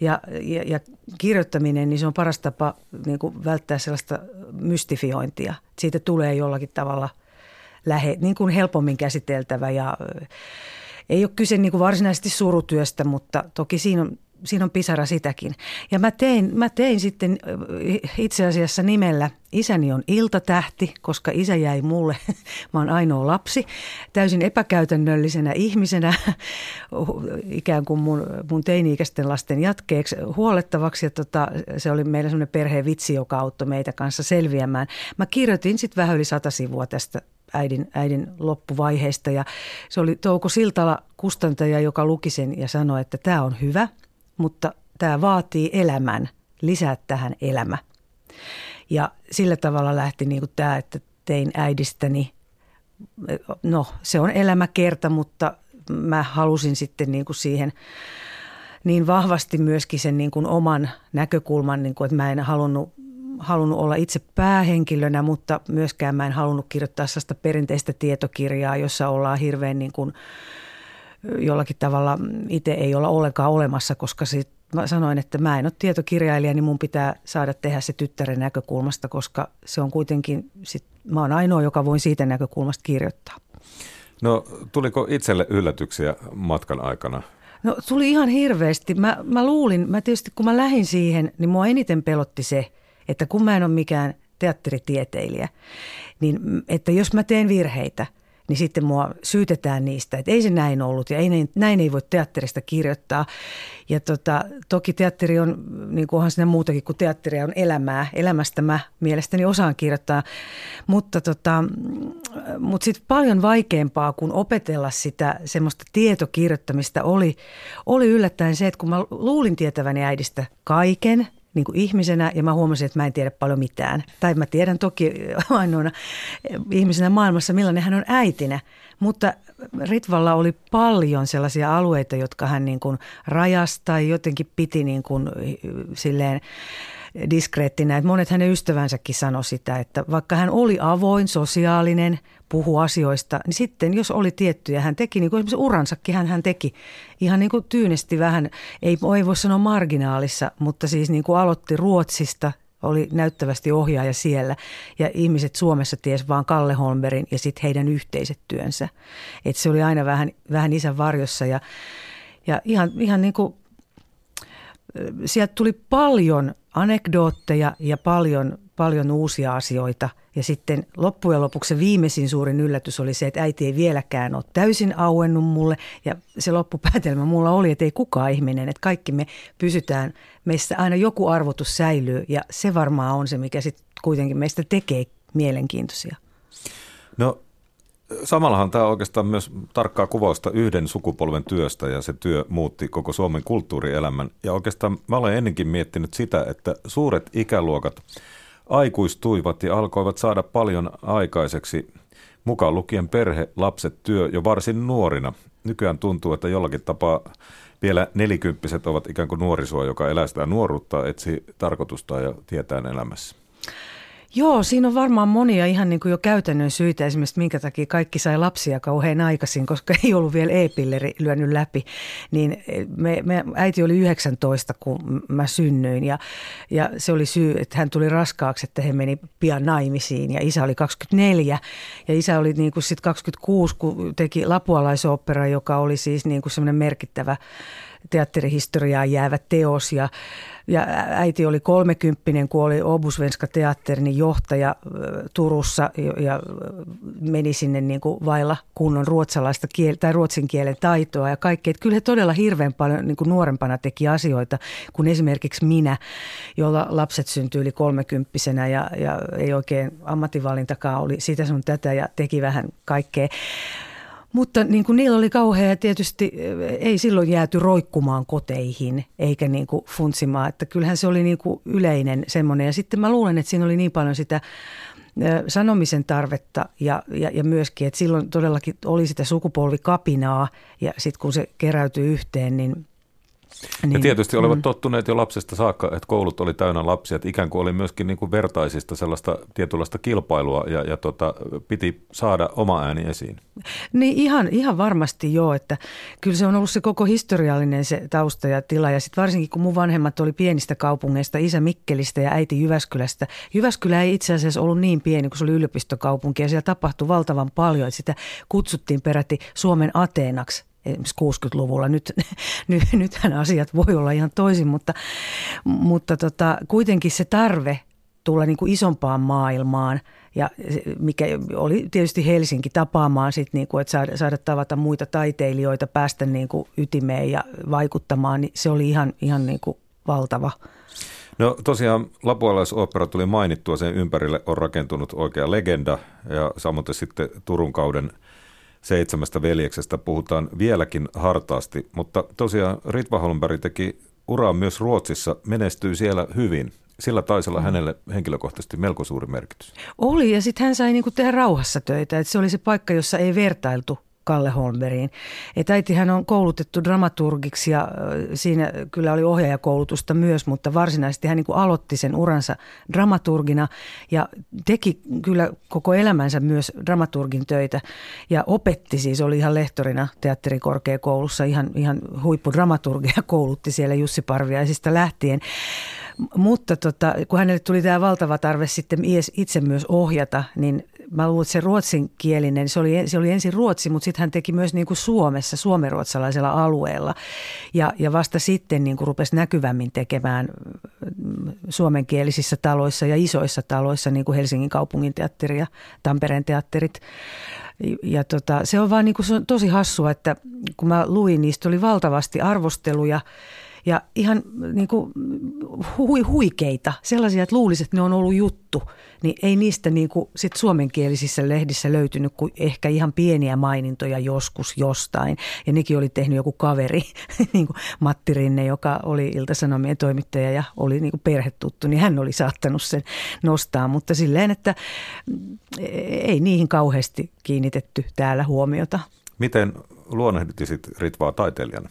ja, ja, ja kirjoittaminen, niin se on paras tapa niin kuin välttää sellaista mystifiointia. Siitä tulee jollakin tavalla lähe, niin kuin helpommin käsiteltävä ja ei ole kyse niin kuin varsinaisesti surutyöstä, mutta toki siinä on siinä on pisara sitäkin. Ja mä tein, mä tein sitten itse asiassa nimellä Isäni on iltatähti, koska isä jäi mulle, *laughs* mä oon ainoa lapsi, täysin epäkäytännöllisenä ihmisenä, *laughs* ikään kuin mun, mun teini-ikäisten lasten jatkeeksi huolettavaksi. Ja tota, se oli meillä semmoinen perheen vitsi, joka auttoi meitä kanssa selviämään. Mä kirjoitin sitten vähän yli sata sivua tästä äidin, äidin loppuvaiheesta ja se oli Touko Siltala kustantaja, joka luki sen ja sanoi, että tämä on hyvä – mutta tämä vaatii elämän, lisää tähän elämä. Ja sillä tavalla lähti niin kuin tämä, että tein äidistäni, no se on elämäkerta, mutta mä halusin sitten niin kuin siihen niin vahvasti myöskin sen niin kuin oman näkökulman, niin kuin, että mä en halunnut, halunnut olla itse päähenkilönä, mutta myöskään mä en halunnut kirjoittaa sellaista perinteistä tietokirjaa, jossa ollaan hirveän niin kuin, jollakin tavalla itse ei olla ollenkaan olemassa, koska sit mä sanoin, että mä en ole tietokirjailija, niin mun pitää saada tehdä se tyttären näkökulmasta, koska se on kuitenkin, sit, mä oon ainoa, joka voin siitä näkökulmasta kirjoittaa. No tuliko itselle yllätyksiä matkan aikana? No tuli ihan hirveästi. Mä, mä luulin, mä tietysti kun mä lähdin siihen, niin mua eniten pelotti se, että kun mä en ole mikään teatteritieteilijä, niin että jos mä teen virheitä – niin sitten mua syytetään niistä, että ei se näin ollut ja ei, näin ei voi teatterista kirjoittaa. Ja tota, toki teatteri on, niin kuin onhan siinä muutakin kuin teatteria, on elämää. Elämästä mä mielestäni osaan kirjoittaa, mutta, tota, mutta sitten paljon vaikeampaa kuin opetella sitä semmoista tietokirjoittamista oli, oli yllättäen se, että kun mä luulin tietäväni äidistä kaiken – niin kuin ihmisenä ja mä huomasin, että mä en tiedä paljon mitään. Tai mä tiedän toki *laughs* ainoana ihmisenä maailmassa, millainen hän on äitinä. Mutta Ritvalla oli paljon sellaisia alueita, jotka hän niin kuin rajasi tai jotenkin piti niin kuin silleen diskreettinä. Että monet hänen ystävänsäkin sanoi sitä, että vaikka hän oli avoin, sosiaalinen, puhu asioista, niin sitten jos oli tiettyjä, hän teki, niin kuin esimerkiksi uransakin hän, hän teki ihan niin kuin tyynesti vähän, ei, ei voi sanoa marginaalissa, mutta siis niin kuin aloitti Ruotsista, oli näyttävästi ohjaaja siellä ja ihmiset Suomessa ties vaan Kalle Holmberin ja sitten heidän yhteiset työnsä. Et se oli aina vähän, vähän isän varjossa ja, ja ihan, ihan niin kuin sieltä tuli paljon anekdootteja ja paljon, paljon uusia asioita. Ja sitten loppujen lopuksi se viimeisin suurin yllätys oli se, että äiti ei vieläkään ole täysin auennut mulle. Ja se loppupäätelmä mulla oli, että ei kukaan ihminen, että kaikki me pysytään, meistä aina joku arvotus säilyy. Ja se varmaan on se, mikä sitten kuitenkin meistä tekee mielenkiintoisia. No Samallahan tämä oikeastaan myös tarkkaa kuvausta yhden sukupolven työstä ja se työ muutti koko Suomen kulttuurielämän. Ja oikeastaan mä olen ennenkin miettinyt sitä, että suuret ikäluokat aikuistuivat ja alkoivat saada paljon aikaiseksi, mukaan lukien perhe, lapset, työ jo varsin nuorina. Nykyään tuntuu, että jollakin tapaa vielä nelikymppiset ovat ikään kuin nuorisoa, joka elää sitä nuoruutta, etsi tarkoitusta ja tietää elämässä. Joo, siinä on varmaan monia ihan niin kuin jo käytännön syitä, esimerkiksi minkä takia kaikki sai lapsia kauhean aikaisin, koska ei ollut vielä e-pilleri lyönyt läpi. Niin me, me, äiti oli 19, kun mä synnyin ja, ja se oli syy, että hän tuli raskaaksi, että he meni pian naimisiin ja isä oli 24 ja isä oli niin kuin sit 26, kun teki lapualaisopera, joka oli siis niin kuin semmoinen merkittävä teatterihistoriaan jäävä teos ja, ja äiti oli kolmekymppinen, kun oli Obusvenska teatterin johtaja Turussa ja, meni sinne niin kuin vailla kunnon ruotsalaista kiel, tai ruotsin kielen taitoa ja kaikkea. Että kyllä he todella hirveän paljon niin kuin nuorempana teki asioita kuin esimerkiksi minä, jolla lapset syntyi yli kolmekymppisenä ja, ja ei oikein ammatinvalintakaan oli sitä sun tätä ja teki vähän kaikkea. Mutta niin kuin niillä oli kauhea tietysti eh, ei silloin jääty roikkumaan koteihin eikä niin kuin funtsimaan, että kyllähän se oli niin kuin yleinen semmoinen. Ja sitten mä luulen, että siinä oli niin paljon sitä eh, sanomisen tarvetta ja, ja, ja myöskin, että silloin todellakin oli sitä sukupolvikapinaa ja sitten kun se keräytyi yhteen, niin Niin, ja tietysti olivat mm. tottuneet jo lapsesta saakka, että koulut oli täynnä lapsia, että ikään kuin oli myöskin niin kuin vertaisista sellaista tietynlaista kilpailua ja, ja tota, piti saada oma ääni esiin. Niin ihan, ihan varmasti joo, että kyllä se on ollut se koko historiallinen se tausta ja tila ja sitten varsinkin kun mun vanhemmat oli pienistä kaupungeista, isä Mikkelistä ja äiti Jyväskylästä. Jyväskylä ei itse asiassa ollut niin pieni, kun se oli yliopistokaupunki ja siellä tapahtui valtavan paljon, että sitä kutsuttiin peräti Suomen Ateenaksi esimerkiksi 60-luvulla. Nyt, *laughs* nyt, nythän asiat voi olla ihan toisin, mutta, mutta tota, kuitenkin se tarve tulla niin kuin isompaan maailmaan ja mikä oli tietysti Helsinki tapaamaan sit niin kuin, että saada, saada tavata muita taiteilijoita, päästä niin kuin ytimeen ja vaikuttamaan, niin se oli ihan, ihan niin kuin valtava. No tosiaan Lapualaisopera tuli mainittua, sen ympärille on rakentunut oikea legenda ja samoin sitten Turun kauden – seitsemästä veljeksestä puhutaan vieläkin hartaasti, mutta tosiaan Ritva Holmberg teki uraa myös Ruotsissa, menestyy siellä hyvin. Sillä taisi olla mm. hänelle henkilökohtaisesti melko suuri merkitys. Oli ja sitten hän sai niinku tehdä rauhassa töitä. Et se oli se paikka, jossa ei vertailtu Kalle Holmbergiin. Et äitihän on koulutettu dramaturgiksi ja siinä kyllä oli ohjaajakoulutusta myös, mutta varsinaisesti hän niin kuin aloitti sen uransa dramaturgina ja teki kyllä koko elämänsä myös dramaturgin töitä ja opetti siis, oli ihan lehtorina teatterikorkeakoulussa, ihan, ihan huippudramaturgia koulutti siellä Jussi Parviaisista lähtien. Mutta tota, kun hänelle tuli tämä valtava tarve sitten itse myös ohjata, niin mä luulen, että se ruotsinkielinen, se oli, se oli ensin ruotsi, mutta sitten hän teki myös niin kuin Suomessa, suomenruotsalaisella alueella. Ja, ja vasta sitten niin kuin rupesi näkyvämmin tekemään mm, suomenkielisissä taloissa ja isoissa taloissa, niin kuin Helsingin kaupungin teatteri ja Tampereen teatterit. Ja tota, se on vaan niin kuin, se on tosi hassua, että kun mä luin, niistä oli valtavasti arvosteluja ja ihan niin kuin hui, huikeita, sellaisia, että luulisi, että ne on ollut juttu, niin ei niistä niin kuin sit suomenkielisissä lehdissä löytynyt kuin ehkä ihan pieniä mainintoja joskus jostain. Ja nekin oli tehnyt joku kaveri, *laughs* niin kuin Matti Rinne, joka oli Ilta-Sanomien toimittaja ja oli niin kuin perhetuttu, niin hän oli saattanut sen nostaa, mutta silleen, että ei niihin kauheasti kiinnitetty täällä huomiota. Miten luonnehditit Ritvaa taiteilijana?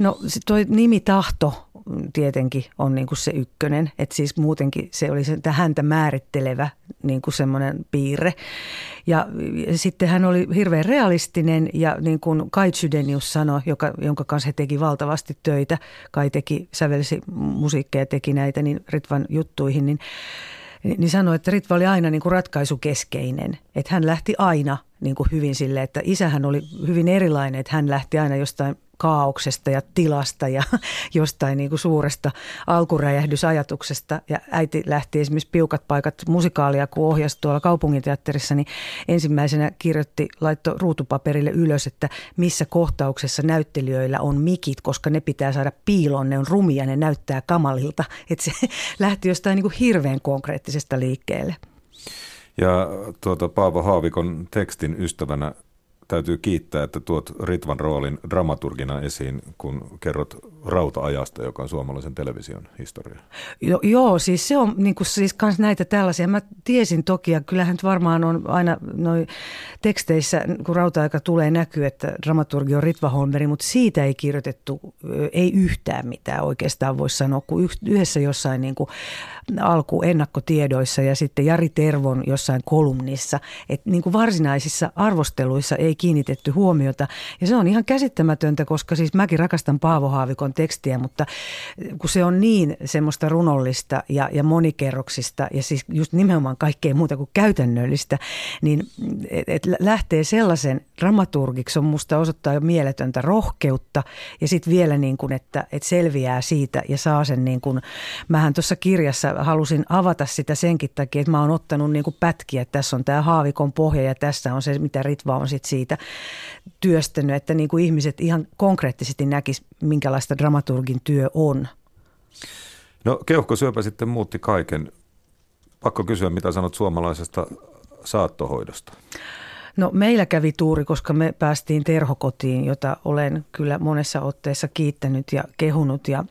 No toi nimi Tahto tietenkin on niin kuin se ykkönen, että siis muutenkin se oli se häntä määrittelevä niin kuin semmoinen piirre. Ja, ja sitten hän oli hirveän realistinen ja niin kuin Kai Chydenius sanoi, joka, jonka kanssa he teki valtavasti töitä, Kai teki, sävelsi musiikkeja, teki näitä niin Ritvan juttuihin, niin niin sanoi, että Ritva oli aina niin kuin ratkaisukeskeinen. Että hän lähti aina niin kuin hyvin sille, että isähän oli hyvin erilainen, että hän lähti aina jostain kaauksesta ja tilasta ja *laughs* jostain niin kuin suuresta alkuräjähdysajatuksesta. Ja äiti lähti esimerkiksi Piukat paikat musikaalia, kun ohjasi tuolla kaupunginteatterissa, niin ensimmäisenä kirjoitti, laitto ruutupaperille ylös, että missä kohtauksessa näyttelijöillä on mikit, koska ne pitää saada piiloon, ne on rumia, ne näyttää kamalilta. *laughs* Että se lähti jostain niin kuin hirveän konkreettisesta liikkeelle. Ja tuota, Paavo Haavikon tekstin ystävänä täytyy kiittää, että tuot Ritvan roolin dramaturgina esiin, kun kerrot rauta-ajasta, joka on suomalaisen television historia. Jo, joo, siis se on niin kuin, siis kans näitä tällaisia. Mä tiesin toki, ja kyllähän nyt varmaan on aina noin teksteissä, kun rauta-aika tulee näkyy, että dramaturgi on Ritva Holmberg, mutta siitä ei kirjoitettu, ei yhtään mitään oikeastaan voisi sanoa, kun yhdessä jossain niin kuin alku ennakkotiedoissa ja sitten Jari Tervon jossain kolumnissa, että niin kuin varsinaisissa arvosteluissa ei kiinnitetty huomiota. Ja se on ihan käsittämätöntä, koska siis mäkin rakastan Paavo Haavikon tekstiä, mutta kun se on niin semmoista runollista ja, ja monikerroksista ja siis just nimenomaan kaikkea muuta kuin käytännöllistä, niin et, et lähtee sellaisen dramaturgiksi on musta osoittaa jo mieletöntä rohkeutta ja sitten vielä niin kuin, että, että selviää siitä ja saa sen niin kuin, mähän tuossa kirjassa halusin avata sitä senkin takia, että mä oon ottanut niin kuin pätkiä, että tässä on tämä haavikon pohja ja tässä on se, mitä Ritva on sitten siitä työstänyt, että niin kuin ihmiset ihan konkreettisesti näkis, minkälaista dramaturgin työ on. No keuhkosyöpä sitten muutti kaiken. Pakko kysyä, mitä sanot suomalaisesta saattohoidosta? No meillä kävi tuuri, koska me päästiin terhokotiin, jota olen kyllä monessa otteessa kiittänyt ja kehunut ja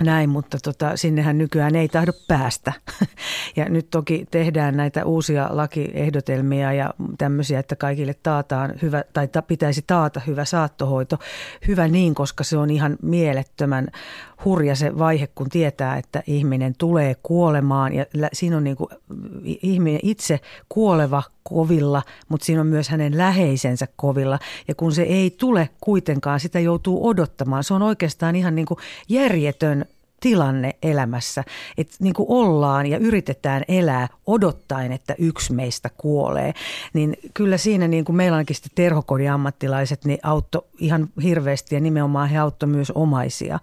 näin, mutta tota, sinnehän nykyään ei tahdo päästä. *laughs* Ja nyt toki tehdään näitä uusia lakiehdotelmia ja tämmöisiä, että kaikille taataan hyvä, tai pitäisi taata hyvä saattohoito. Hyvä niin, koska se on ihan mielettömän hurja se vaihe, kun tietää, että ihminen tulee kuolemaan ja siinä on niin kuin ihminen itse kuoleva kovilla, mutta siinä on myös hänen läheisensä kovilla. Ja kun se ei tule kuitenkaan, sitä joutuu odottamaan. Se on oikeastaan ihan niin kuin järjetön tilanne elämässä, että niin kuin ollaan ja yritetään elää odottaen, että yksi meistä kuolee, niin kyllä siinä niin kuin meillä onkin sitten terhokodin ammattilaiset, niin autto ihan hirveästi ja nimenomaan he auttoi myös omaisia.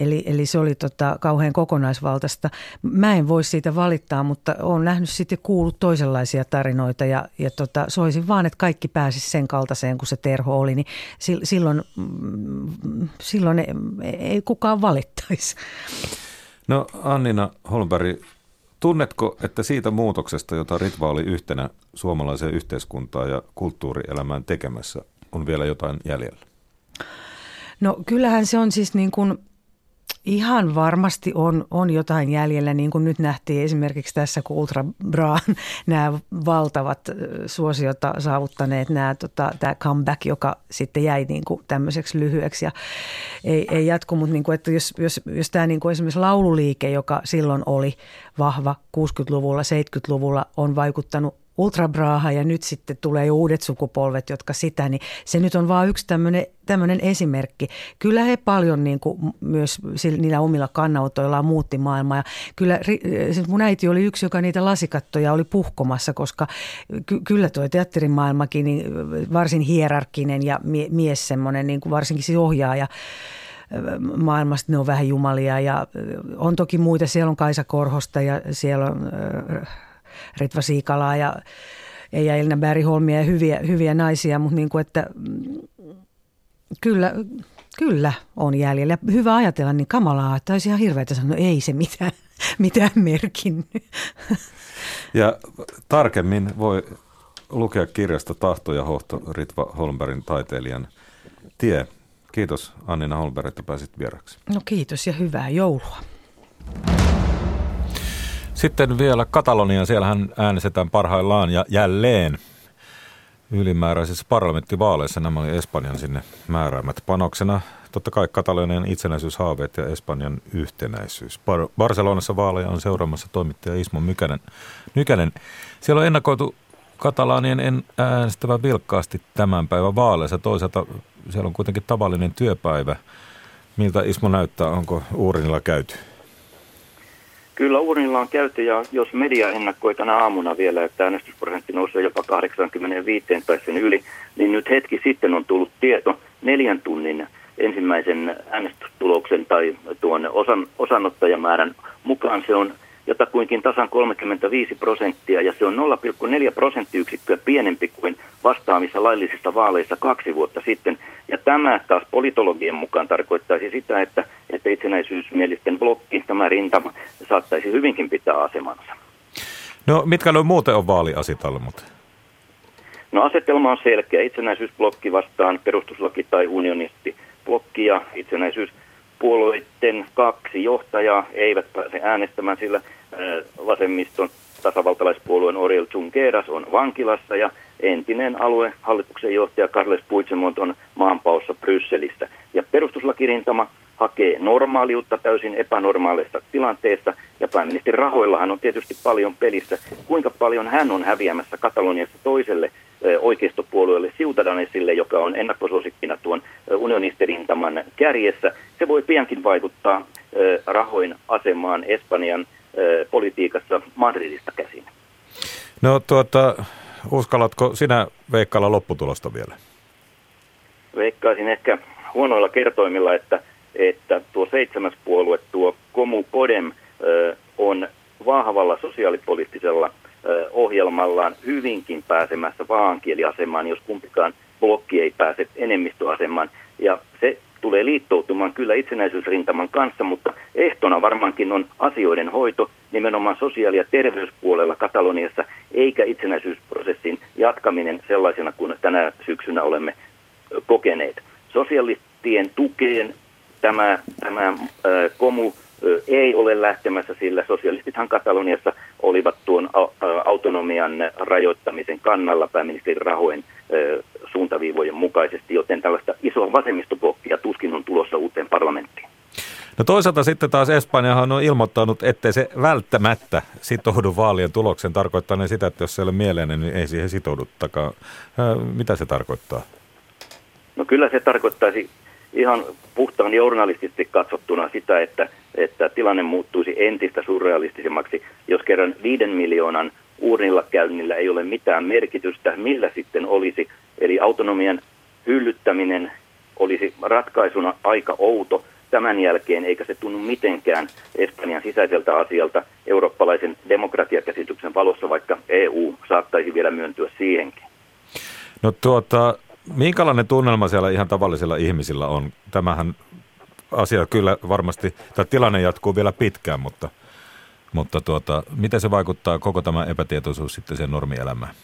Eli, eli se oli tota kauhean kokonaisvaltaista. Mä en voi siitä valittaa, mutta olen nähnyt sitten kuullut toisenlaisia tarinoita ja, ja tota, soisin vaan, että kaikki pääsisi sen kaltaiseen kuin se terho oli, niin silloin, mm, silloin ei kukaan valittaisi. No Annina Holmberg, tunnetko, että siitä muutoksesta, jota Ritva oli yhtenä suomalaiseen yhteiskuntaan ja kulttuurielämään tekemässä, on vielä jotain jäljellä? No kyllähän se on siis niin kuin Ihan varmasti on, on jotain jäljellä, niin kuin nyt nähtiin esimerkiksi tässä, kun Ultra Braan *laughs* nämä valtavat suosiota saavuttaneet, nämä, tota, tämä comeback, joka sitten jäi niin kuin tämmöiseksi lyhyeksi ja ei, ei jatku, mutta niin kuin, että jos, jos, jos tämä niin kuin esimerkiksi laululiike, joka silloin oli vahva 60-luvulla, 70-luvulla, on vaikuttanut ultrabraaha ja nyt sitten tulee uudet sukupolvet, jotka sitä, niin se nyt on vain yksi tämmöinen, tämmöinen esimerkki. Kyllä he paljon niin kuin myös niillä omilla kannautoillaan muutti maailmaa. Ja kyllä siis mun äiti oli yksi, joka niitä lasikattoja oli puhkomassa, koska ky- kyllä tuo teatterimaailmakin niin varsin hierarkkinen ja mie- mies semmoinen, niin kuin varsinkin siis ohjaaja maailmasta ne on vähän jumalia ja on toki muita, siellä on Kaisa Korhosta ja siellä on Ritva Siikalaa ja Eija Elina Bäriholmia ja hyviä, hyviä naisia, mutta niin kuin, että mm, kyllä, kyllä on jäljellä. Hyvä ajatella, niin kamalaa, että olisi ihan hirveätä sanoa, ei se mitään, *laughs* mitään merkinnyt. Ja tarkemmin voi lukea kirjasta Tahto ja hohto Ritva Holmbergin taiteilijan tie. Kiitos Annina Holmberg, että pääsit vieraksi. No kiitos ja hyvää joulua. Sitten vielä Katalonia, siellähän äänestetään parhaillaan ja jälleen ylimääräisissä parlamenttivaaleissa. Nämä oli Espanjan sinne määräämät panoksena. Totta kai Katalonian itsenäisyyshaaveet ja Espanjan yhtenäisyys. Bar- Barcelonassa vaaleja on seuraamassa toimittaja Ismo Mykänen. Nykänen. Siellä on ennakoitu Katalaanien äänestävä vilkkaasti tämän päivän vaaleissa. Toisaalta siellä on kuitenkin tavallinen työpäivä. Miltä Ismo näyttää? Onko uurinilla käyty? Kyllä urnilla on käyty ja jos media ennakoi tänä aamuna vielä, että äänestysprosentti nousee jopa 85 tai sen yli, niin nyt hetki sitten on tullut tieto neljän tunnin ensimmäisen äänestystuloksen tai tuon osan, osanottajamäärän mukaan. Se on jotakuinkin tasan 35 prosenttia ja se on 0,4 prosenttiyksikköä pienempi kuin vastaamissa laillisissa vaaleissa kaksi vuotta sitten. Ja tämä taas politologien mukaan tarkoittaisi sitä, että, että itsenäisyysmielisten blokki, tämä rintama, saattaisi hyvinkin pitää asemansa. No mitkä noin muuten on vaaliasetelmat? No asetelma on selkeä. Itsenäisyysblokki vastaan perustuslaki tai unionisti blokki ja itsenäisyyspuolueiden kaksi johtajaa eivät pääse äänestämään, sillä vasemmiston tasavaltalaispuolueen Oriel Junqueras on vankilassa ja entinen alue hallituksen johtaja Carles Puigdemont on maanpaossa Brysselissä. Ja perustuslakirintama hakee normaaliutta täysin epänormaalista tilanteesta ja pääministeri Rahoillahan on tietysti paljon pelissä. Kuinka paljon hän on häviämässä Kataloniassa toiselle oikeistopuolueelle Siutadanesille, joka on ennakkosuosikkina tuon unionistirintaman kärjessä. Se voi piankin vaikuttaa Rahoin asemaan Espanjan politiikassa Madridista käsin. No tuota, uskallatko sinä veikkailla lopputulosta vielä? Veikkaisin ehkä huonoilla kertoimilla, että, että tuo seitsemäs puolue, tuo Komu Podem, on vahvalla sosiaalipoliittisella ohjelmallaan hyvinkin pääsemässä vaankieliasemaan, jos kumpikaan blokki ei pääse enemmistöasemaan. Ja se tulee liittoutumaan kyllä itsenäisyysrintaman kanssa, mutta ehtona varmaankin on asioiden hoito nimenomaan sosiaali- ja terveyspuolella Kataloniassa, eikä itsenäisyysprosessin jatkaminen sellaisena kuin tänä syksynä olemme kokeneet. Sosialistien tukeen tämä, tämä äh, komu ei ole lähtemässä, sillä sosialistithan Kataloniassa olivat tuon autonomian rajoittamisen kannalla pääministeri Rahoen suuntaviivojen mukaisesti, joten tällaista isoa vasemmistopokkia tuskin on tulossa uuteen parlamenttiin. No toisaalta sitten taas Espanjahan on ilmoittanut, ettei se välttämättä sitoudu vaalien tuloksen. Tarkoittaa ne sitä, että jos se ei ole mieleinen, niin ei siihen sitouduttakaan. Mitä se tarkoittaa? No kyllä se tarkoittaisi ihan puhtaan journalistisesti katsottuna sitä, että, että tilanne muuttuisi entistä surrealistisemmaksi, jos kerran viiden miljoonan uurnilla käynnillä ei ole mitään merkitystä, millä sitten olisi. Eli autonomian hyllyttäminen olisi ratkaisuna aika outo tämän jälkeen, eikä se tunnu mitenkään Espanjan sisäiseltä asialta eurooppalaisen demokratiakäsityksen valossa, vaikka EU saattaisi vielä myöntyä siihenkin. No tuota, minkälainen tunnelma siellä ihan tavallisilla ihmisillä on? Tämähän asia kyllä varmasti, tai tilanne jatkuu vielä pitkään, mutta, mutta tuota, miten se vaikuttaa koko tämä epätietoisuus sitten sen normielämään?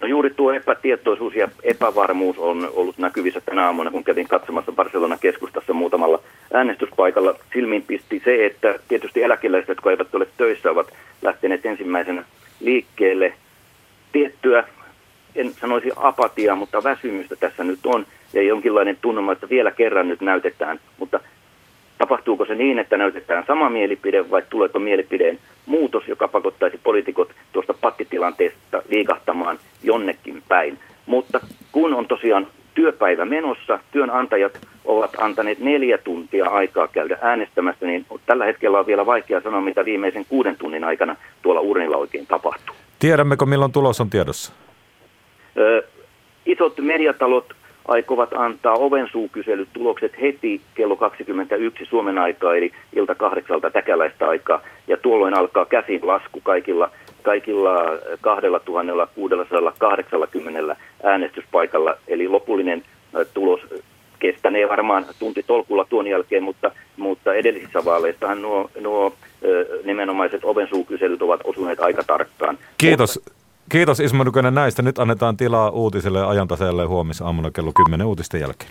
No juuri tuo epätietoisuus ja epävarmuus on ollut näkyvissä tänä aamuna, kun kävin katsomassa Barcelona keskustassa muutamalla äänestyspaikalla. Silmiin pisti se, että tietysti eläkeläiset, jotka eivät ole töissä, ovat lähteneet ensimmäisenä liikkeelle. Tiettyä, en sanoisi apatiaa, mutta väsymystä tässä nyt on. Ja jonkinlainen tunnelma, että vielä kerran nyt näytetään. Mutta Tapahtuuko se niin, että näytetään sama mielipide vai tuleeko mielipideen muutos, joka pakottaisi poliitikot tuosta pattitilanteesta liikahtamaan jonnekin päin. Mutta kun on tosiaan työpäivä menossa, työnantajat ovat antaneet neljä tuntia aikaa käydä äänestämässä, niin tällä hetkellä on vielä vaikea sanoa, mitä viimeisen kuuden tunnin aikana tuolla urnilla oikein tapahtuu. Tiedämmekö, milloin tulos on tiedossa? Ö, isot mediatalot aikovat antaa ovensuukyselyt tulokset heti kello 21 Suomen aikaa, eli ilta kahdeksalta täkäläistä aikaa. Ja tuolloin alkaa käsin lasku kaikilla, kaikilla 2680 äänestyspaikalla. Eli lopullinen tulos kestänee varmaan tunti tolkulla tuon jälkeen, mutta, mutta edellisissä vaaleissahan nuo, nuo nimenomaiset ovensuukyselyt ovat osuneet aika tarkkaan. Kiitos. Mutta, Kiitos Ismo Nykönen näistä. Nyt annetaan tilaa uutiselle ajantaseelle huomisaamuna kello 10 uutisten jälkeen.